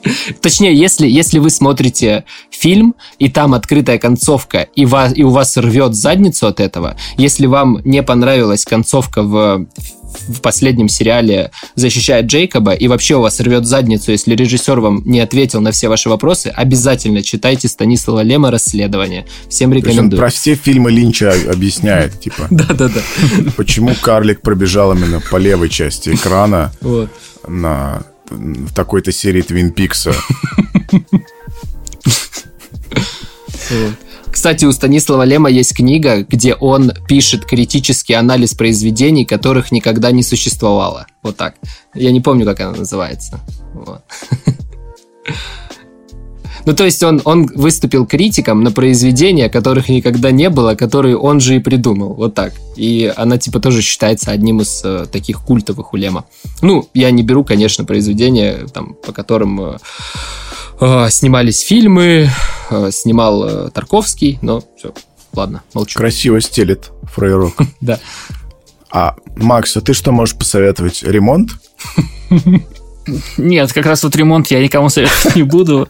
Speaker 3: (laughs) Точнее, если, если вы смотрите фильм, и там открытая концовка, и, вас, и у вас рвет задницу от этого, если вам не понравилась концовка в в последнем сериале защищает Джейкоба, и вообще у вас рвет задницу, если режиссер вам не ответил на все ваши вопросы, обязательно читайте Станислава Лема «Расследование». Всем рекомендую.
Speaker 1: Про все фильмы Линча объясняет, типа. (laughs)
Speaker 3: Да-да-да.
Speaker 1: Почему карлик пробежал именно по левой части экрана на в такой-то серии Твин Пикса. (laughs)
Speaker 3: Кстати, у Станислава Лема есть книга, где он пишет критический анализ произведений, которых никогда не существовало. Вот так. Я не помню, как она называется. Вот. (laughs) Ну, то есть он, он выступил критиком на произведения, которых никогда не было, которые он же и придумал. Вот так. И она, типа, тоже считается одним из э, таких культовых у Лема. Ну, я не беру, конечно, произведения, там, по которым э, э, снимались фильмы, э, снимал э, Тарковский, но все, ладно, молчу.
Speaker 1: Красиво стелит фрейрок. (laughs)
Speaker 3: Да.
Speaker 1: А, Макс, а ты что можешь посоветовать? Ремонт? (laughs)
Speaker 2: Нет, как раз вот ремонт я никому советовать не буду.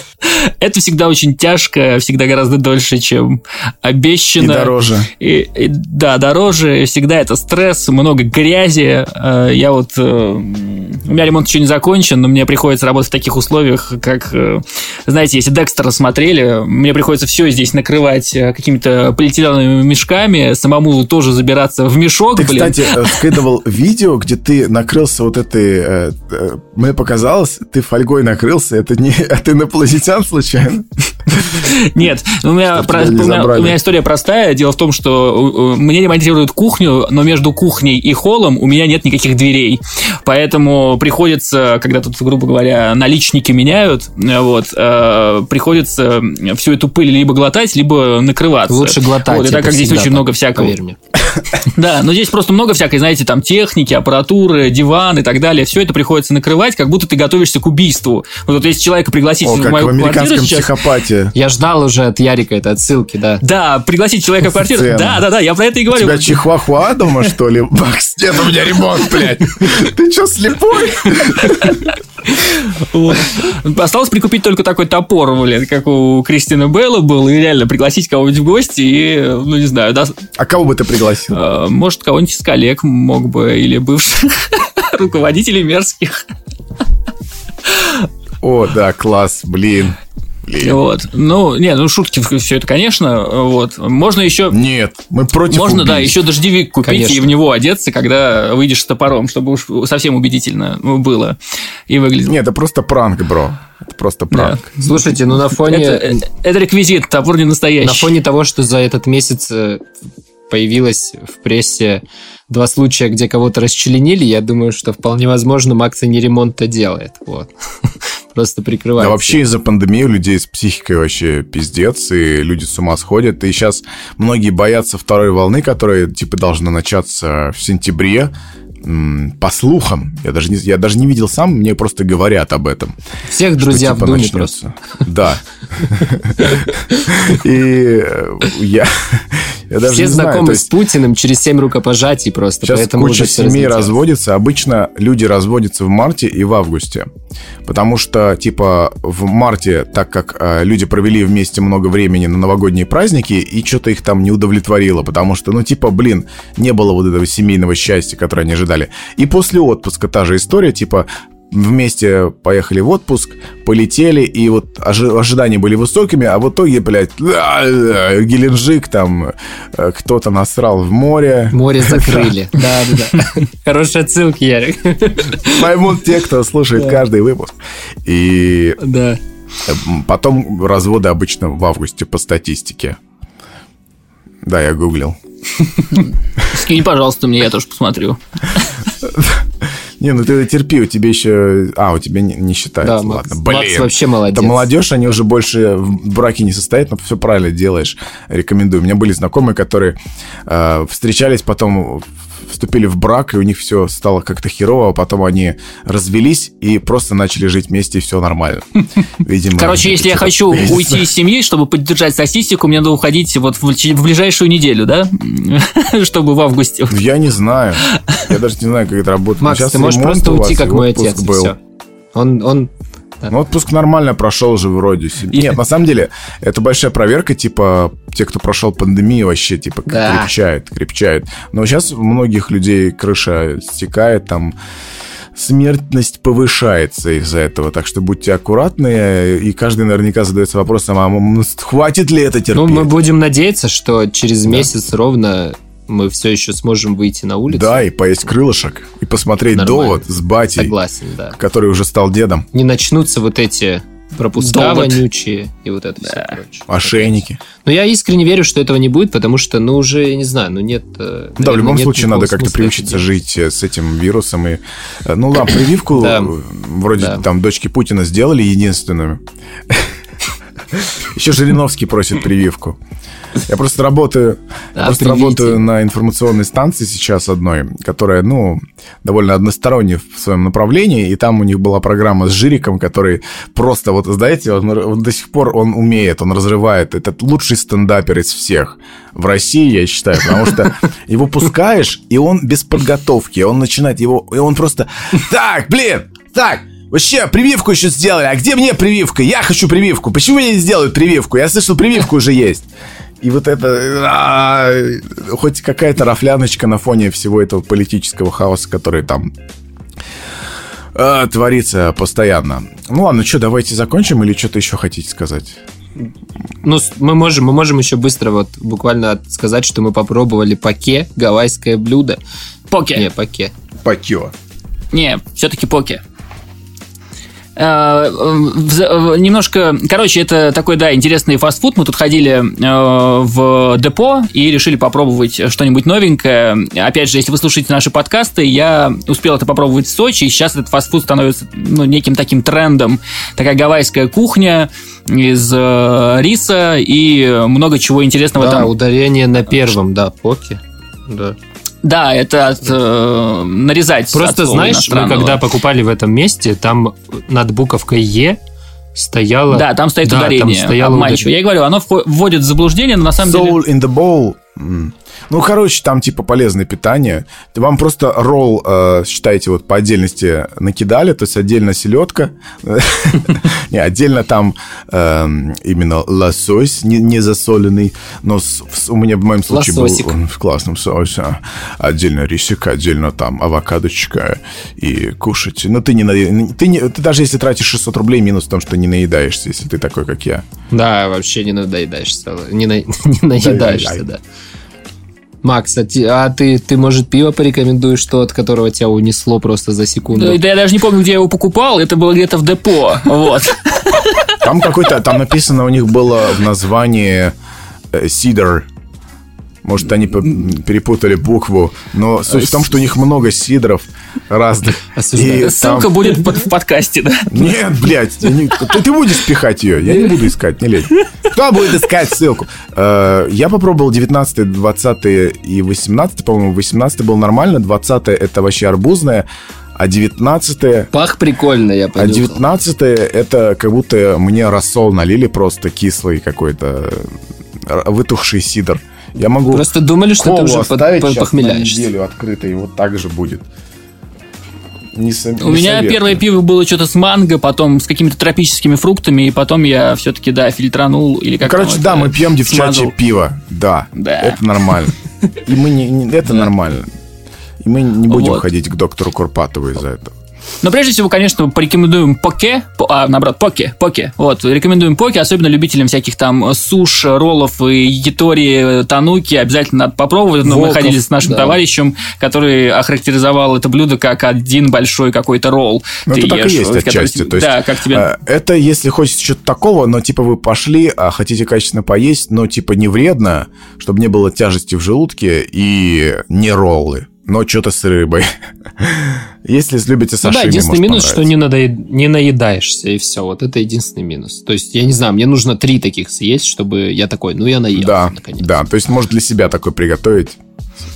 Speaker 2: Это всегда очень тяжко, всегда гораздо дольше, чем обещано.
Speaker 1: И дороже.
Speaker 2: И, и, да, дороже. Всегда это стресс, много грязи. Э, я вот... Э, у меня ремонт еще не закончен, но мне приходится работать в таких условиях, как... Э, знаете, если Декстера смотрели, мне приходится все здесь накрывать какими-то полиэтиленовыми мешками, самому тоже забираться в мешок,
Speaker 1: Ты,
Speaker 2: блин.
Speaker 1: кстати, скидывал (laughs) видео, где ты накрылся вот этой... Мне показалось, ты фольгой накрылся, это не (laughs) от инопланетян случайно? (laughs)
Speaker 2: Нет, у меня, про, у, меня, у меня история простая. Дело в том, что мне ремонтируют кухню, но между кухней и холлом у меня нет никаких дверей. Поэтому приходится, когда тут, грубо говоря, наличники меняют, вот, э, приходится всю эту пыль либо глотать, либо накрываться.
Speaker 3: Лучше глотать.
Speaker 2: Вот, и так как здесь очень так, много всякого. Поверь мне. Да, но здесь просто много всякой, знаете, там техники, аппаратуры, диван и так далее. Все это приходится накрывать, как будто ты готовишься к убийству. Вот, вот если человека пригласить
Speaker 1: О,
Speaker 2: в
Speaker 1: как
Speaker 2: мою
Speaker 1: в американском
Speaker 2: квартиру сейчас...
Speaker 1: психопате.
Speaker 3: Я ждал уже от Ярика это отсылки, да.
Speaker 2: Да, пригласить человека в квартиру. Да, да, да, я про это и говорю.
Speaker 1: У тебя чихуахуа дома, что ли? Макс, нет, у меня ремонт, блядь. Ты что, слепой?
Speaker 2: Вот. Осталось прикупить только такой топор, блин, как у Кристины Белла был, и реально пригласить кого-нибудь в гости, и, ну, не знаю, да...
Speaker 1: А кого бы ты пригласил?
Speaker 2: А, может, кого-нибудь из коллег мог бы, или бывших (laughs) руководителей мерзких.
Speaker 1: О, да, класс, блин. Блин.
Speaker 2: Вот. Ну, не, ну шутки все это, конечно. Вот. Можно еще.
Speaker 1: Нет, мы против.
Speaker 2: Можно,
Speaker 1: убийств.
Speaker 2: да, еще дождевик купить конечно. и в него одеться, когда выйдешь с топором, чтобы уж совсем убедительно было и выглядело.
Speaker 1: Нет, это просто пранк, бро. Это просто пранк.
Speaker 3: Да. Слушайте, ну на фоне.
Speaker 2: Это, это реквизит, топор не настоящий.
Speaker 3: На фоне того, что за этот месяц э, появилось в прессе два случая, где кого-то расчленили, я думаю, что вполне возможно Макс и не ремонт-то делает. Вот. (laughs) Просто прикрывается.
Speaker 1: Да вообще из-за пандемии у людей с психикой вообще пиздец, и люди с ума сходят. И сейчас многие боятся второй волны, которая типа должна начаться в сентябре по слухам, я даже, не, я даже не видел сам, мне просто говорят об этом.
Speaker 3: Всех друзья типа, в Думе просто.
Speaker 1: Да. И э, я, я даже
Speaker 3: Все
Speaker 1: не
Speaker 3: знакомы
Speaker 1: знаю,
Speaker 3: с Путиным через семь рукопожатий просто.
Speaker 1: Сейчас
Speaker 3: поэтому
Speaker 1: куча семей разводится. Обычно люди разводятся в марте и в августе. Потому что, типа, в марте, так как э, люди провели вместе много времени на новогодние праздники, и что-то их там не удовлетворило. Потому что, ну, типа, блин, не было вот этого семейного счастья, которое они ожидали. И после отпуска та же история, типа, вместе поехали в отпуск, полетели, и вот ожи- ожидания были высокими, а в итоге, блядь, Геленджик, там э, кто-то насрал в море.
Speaker 3: Море (laughs) закрыли. Да, да, да. Хорошая отсылка, Ярик.
Speaker 1: Поймут те, кто слушает каждый выпуск. И
Speaker 3: да.
Speaker 1: потом разводы обычно в августе по статистике. Да, я гуглил. (laughs)
Speaker 2: Скинь, пожалуйста, мне, я тоже посмотрю.
Speaker 1: Не, ну ты терпи, у тебя еще... А, у тебя не, не считается. Да,
Speaker 3: Макс,
Speaker 1: Ладно,
Speaker 3: блин. Макс вообще молодец.
Speaker 1: Это молодежь, они уже больше в браке не состоят, но все правильно делаешь. Рекомендую. У меня были знакомые, которые э, встречались, потом вступили в брак, и у них все стало как-то херово, а потом они развелись и просто начали жить вместе, и все нормально. (laughs)
Speaker 2: Видимо, Короче, если я хочу (laughs) уйти из семьи, чтобы поддержать статистику, мне надо уходить вот в, в ближайшую неделю, да? (laughs) чтобы в августе.
Speaker 1: Я не знаю. Я даже не знаю, как это работает.
Speaker 3: Макс, ты можешь просто уйти, как мой отец, был. все. Он, он
Speaker 1: Ну, отпуск нормально прошел же вроде. Нет, на самом деле, это большая проверка, типа, те, кто прошел пандемию, вообще, типа, да. крепчает, крепчает. Но сейчас у многих людей крыша стекает, там, смертность повышается из-за этого. Так что будьте аккуратны, и каждый наверняка задается вопросом, а хватит ли это терпеть? Ну,
Speaker 3: мы будем надеяться, что через месяц ровно мы все еще сможем выйти на улицу.
Speaker 1: Да, и поесть крылышек, и посмотреть Нормально. довод с батей,
Speaker 3: Согласен, да.
Speaker 1: который уже стал дедом.
Speaker 3: Не начнутся вот эти пропуска Довод. вонючие и вот это да. все прочее.
Speaker 1: Ошейники.
Speaker 3: Но я искренне верю, что этого не будет, потому что, ну, уже, я не знаю, ну, нет...
Speaker 1: Наверное, да, в любом случае надо как-то приучиться жить э, с этим вирусом. И, э, ну, ладно, прививку вроде там дочки Путина сделали единственную. Еще Жириновский просит прививку. Я просто работаю, да, просто работаю на информационной станции сейчас одной, которая, ну, довольно односторонняя в своем направлении, и там у них была программа с Жириком, который просто, вот, знаете, он, он до сих пор он умеет, он разрывает. Это лучший стендапер из всех в России, я считаю, потому что (laughs) его пускаешь, и он без подготовки, он начинает его, и он просто, так, блин, так, Вообще, прививку еще сделали. А где мне прививка? Я хочу прививку. Почему мне не сделают прививку? Я слышал, прививка уже есть. И вот это... А, хоть какая-то рафляночка на фоне всего этого политического хаоса, который там а, творится постоянно. Ну ладно, что, давайте закончим или что-то еще хотите сказать?
Speaker 3: Ну, мы можем, мы можем еще быстро вот буквально сказать, что мы попробовали паке, гавайское блюдо.
Speaker 2: Поке.
Speaker 3: Не, паке.
Speaker 1: Пакё.
Speaker 2: Не, все-таки поке. Э, немножко, короче, это такой, да, интересный фастфуд. Мы тут ходили э, в депо и решили попробовать что-нибудь новенькое. Опять же, если вы слушаете наши подкасты, я успел это попробовать в Сочи, и сейчас этот фастфуд становится ну, неким таким трендом. Такая гавайская кухня из э, риса и много чего интересного
Speaker 3: да,
Speaker 2: там.
Speaker 3: ударение на первом, да, поки. Да.
Speaker 2: Да, это от, э, нарезать.
Speaker 3: Просто знаешь, мы когда покупали в этом месте, там над буковкой Е стояло...
Speaker 2: Да, там стоит да, ударение. Там стояло обманчиво. Ударение. Я говорю, оно вводит в заблуждение, но на самом
Speaker 1: Soul
Speaker 2: деле...
Speaker 1: in the bowl. Ну, короче, там типа полезное питание. Вам просто ролл, э, считайте, вот по отдельности накидали, то есть отдельно селедка, (laughs) не, отдельно там эм, именно лосось, не засоленный, но у меня в моем случае был в классном соусе. Отдельно рисик, отдельно там авокадочка и кушать. Но ты не ты не ты даже если тратишь 600 рублей, минус в том, что не наедаешься, если ты такой, как я.
Speaker 3: Да, вообще не наедаешься, не, на, (laughs) не наедаешься, да. Макс, а, ты, а ты, ты, может, пиво порекомендуешь, то, от которого тебя унесло просто за секунду?
Speaker 2: Да, да я даже не помню, где я его покупал, это было где-то в депо, вот.
Speaker 1: Там какой-то, там написано у них было в названии Сидор э, может, они перепутали букву, но суть в том, что у них много сидров разных.
Speaker 2: И Ссылка там... будет в подкасте, да?
Speaker 1: Нет, блядь, не... ты, ты будешь пихать ее, я не буду искать, не лезь. Кто будет искать ссылку? Э, я попробовал 19, 20 и 18, по-моему, 18 был нормально, 20 это вообще арбузное, а 19
Speaker 3: Пах прикольно, я
Speaker 1: понял. А 19 это как будто мне рассол налили просто кислый какой-то вытухший сидр. Я могу
Speaker 3: Просто думали, что ты уже
Speaker 1: оставить под, похмеляешься. на неделю открыто, и вот так же будет.
Speaker 2: Не со... У не меня советую. первое пиво было что-то с манго, потом с какими-то тропическими фруктами, и потом я все-таки, да, фильтранул или как
Speaker 1: ну, Короче, да, мы пьем девчачье пиво. Да, да, это нормально. И мы не, не это нормально. И мы не будем вот. ходить к доктору Курпатову из-за этого.
Speaker 2: Но прежде всего, конечно, порекомендуем поке, а, наоборот, поке, поке. Вот, рекомендуем поке, особенно любителям всяких там суш, роллов и ятори, тануки. Обязательно надо попробовать. Но Волков, мы ходили с нашим да. товарищем, который охарактеризовал это блюдо как один большой какой-то ролл.
Speaker 1: Ну, это так и есть отчасти. То есть, да, как тебе... Э, это если хочется что-то такого, но типа вы пошли, а хотите качественно поесть, но типа не вредно, чтобы не было тяжести в желудке и не роллы но что-то с рыбой. (laughs) Если любите сашими, ну,
Speaker 3: да, единственный минус, что не, надо, не наедаешься, и все. Вот это единственный минус. То есть, я не знаю, мне нужно три таких съесть, чтобы я такой, ну, я наел.
Speaker 1: Да, наконец. да. То есть, может для себя такой приготовить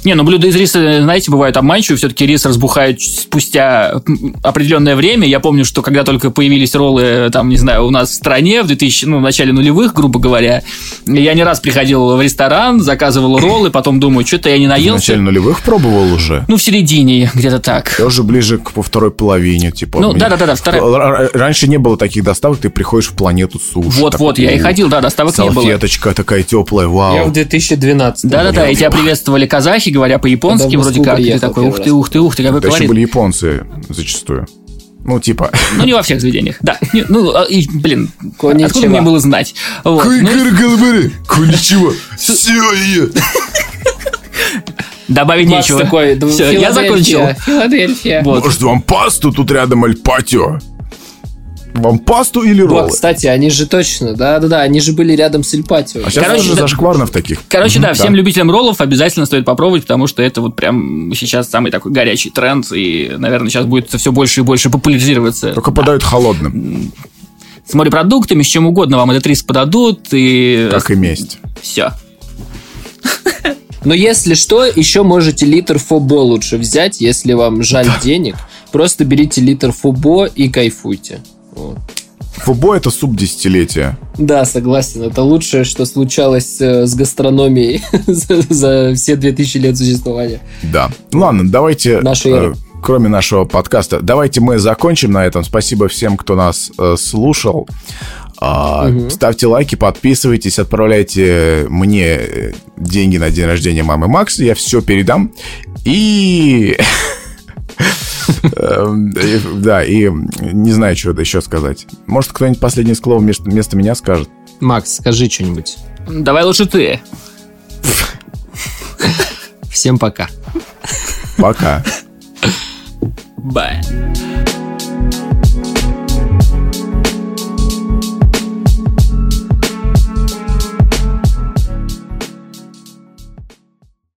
Speaker 2: Не, ну блюда из риса, знаете, бывают обманчивые. Все-таки рис разбухает спустя определенное время. Я помню, что когда только появились роллы, там, не знаю, у нас в стране в 2000, ну, в начале нулевых, грубо говоря, я не раз приходил в ресторан, заказывал роллы, потом думаю, что-то я не наелся. В
Speaker 1: начале нулевых пробовал уже?
Speaker 2: Ну, в середине, где-то так.
Speaker 1: Я уже ближе к второй половине, типа.
Speaker 2: Ну, да-да-да, вторая.
Speaker 1: Раньше не было таких доставок, ты приходишь в планету суши.
Speaker 2: Вот-вот, я и ходил, да, доставок не было.
Speaker 1: Салфеточка такая теплая, вау.
Speaker 3: Я в 2012.
Speaker 2: Да-да-да, и тебя приветствовали казахи, говоря по-японски вроде как. Ты такой, ух ты, ух ты, ух ты, какой
Speaker 1: колорит. были японцы зачастую. Ну, типа...
Speaker 2: Ну, не во всех заведениях, да. Ну, а, и, блин, Коничева. откуда мне было знать?
Speaker 1: Вот. Ну... Коничева. Все,
Speaker 2: Добавить Макс нечего.
Speaker 3: такой, Все, я закончил.
Speaker 1: Филадельфия. Вот. Может, вам пасту? Тут рядом Аль Патио. Вам пасту или роллы?
Speaker 3: Вот, кстати, они же точно, да-да-да, они же были рядом с Эльпатио.
Speaker 1: А сейчас Короче, тоже да, зашкварно в таких.
Speaker 2: Короче, да, всем любителям роллов обязательно стоит попробовать, потому что это вот прям сейчас самый такой горячий тренд, и, наверное, сейчас будет все больше и больше популяризироваться.
Speaker 1: Только подают холодным.
Speaker 2: С морепродуктами, с чем угодно вам этот риск подадут, и...
Speaker 1: Как и месть.
Speaker 2: Все.
Speaker 3: Но если что, еще можете литр фобо лучше взять, если вам жаль денег. Просто берите литр фобо и кайфуйте. Вот.
Speaker 1: Фубо это суп десятилетия.
Speaker 3: Да, согласен. Это лучшее, что случалось э, с гастрономией (laughs) за, все 2000 лет существования.
Speaker 1: Да. Ладно, давайте...
Speaker 3: Нашей э,
Speaker 1: кроме нашего подкаста. Давайте мы закончим на этом. Спасибо всем, кто нас э, слушал. А, угу. Ставьте лайки, подписывайтесь, отправляйте мне э, деньги на день рождения мамы Макс. Я все передам. И... (laughs) Эм, да, и не знаю, что еще сказать. Может, кто-нибудь последнее слово вместо меня скажет?
Speaker 3: Макс, скажи что-нибудь.
Speaker 2: Давай лучше ты.
Speaker 3: Всем пока.
Speaker 1: Пока.
Speaker 2: Bye.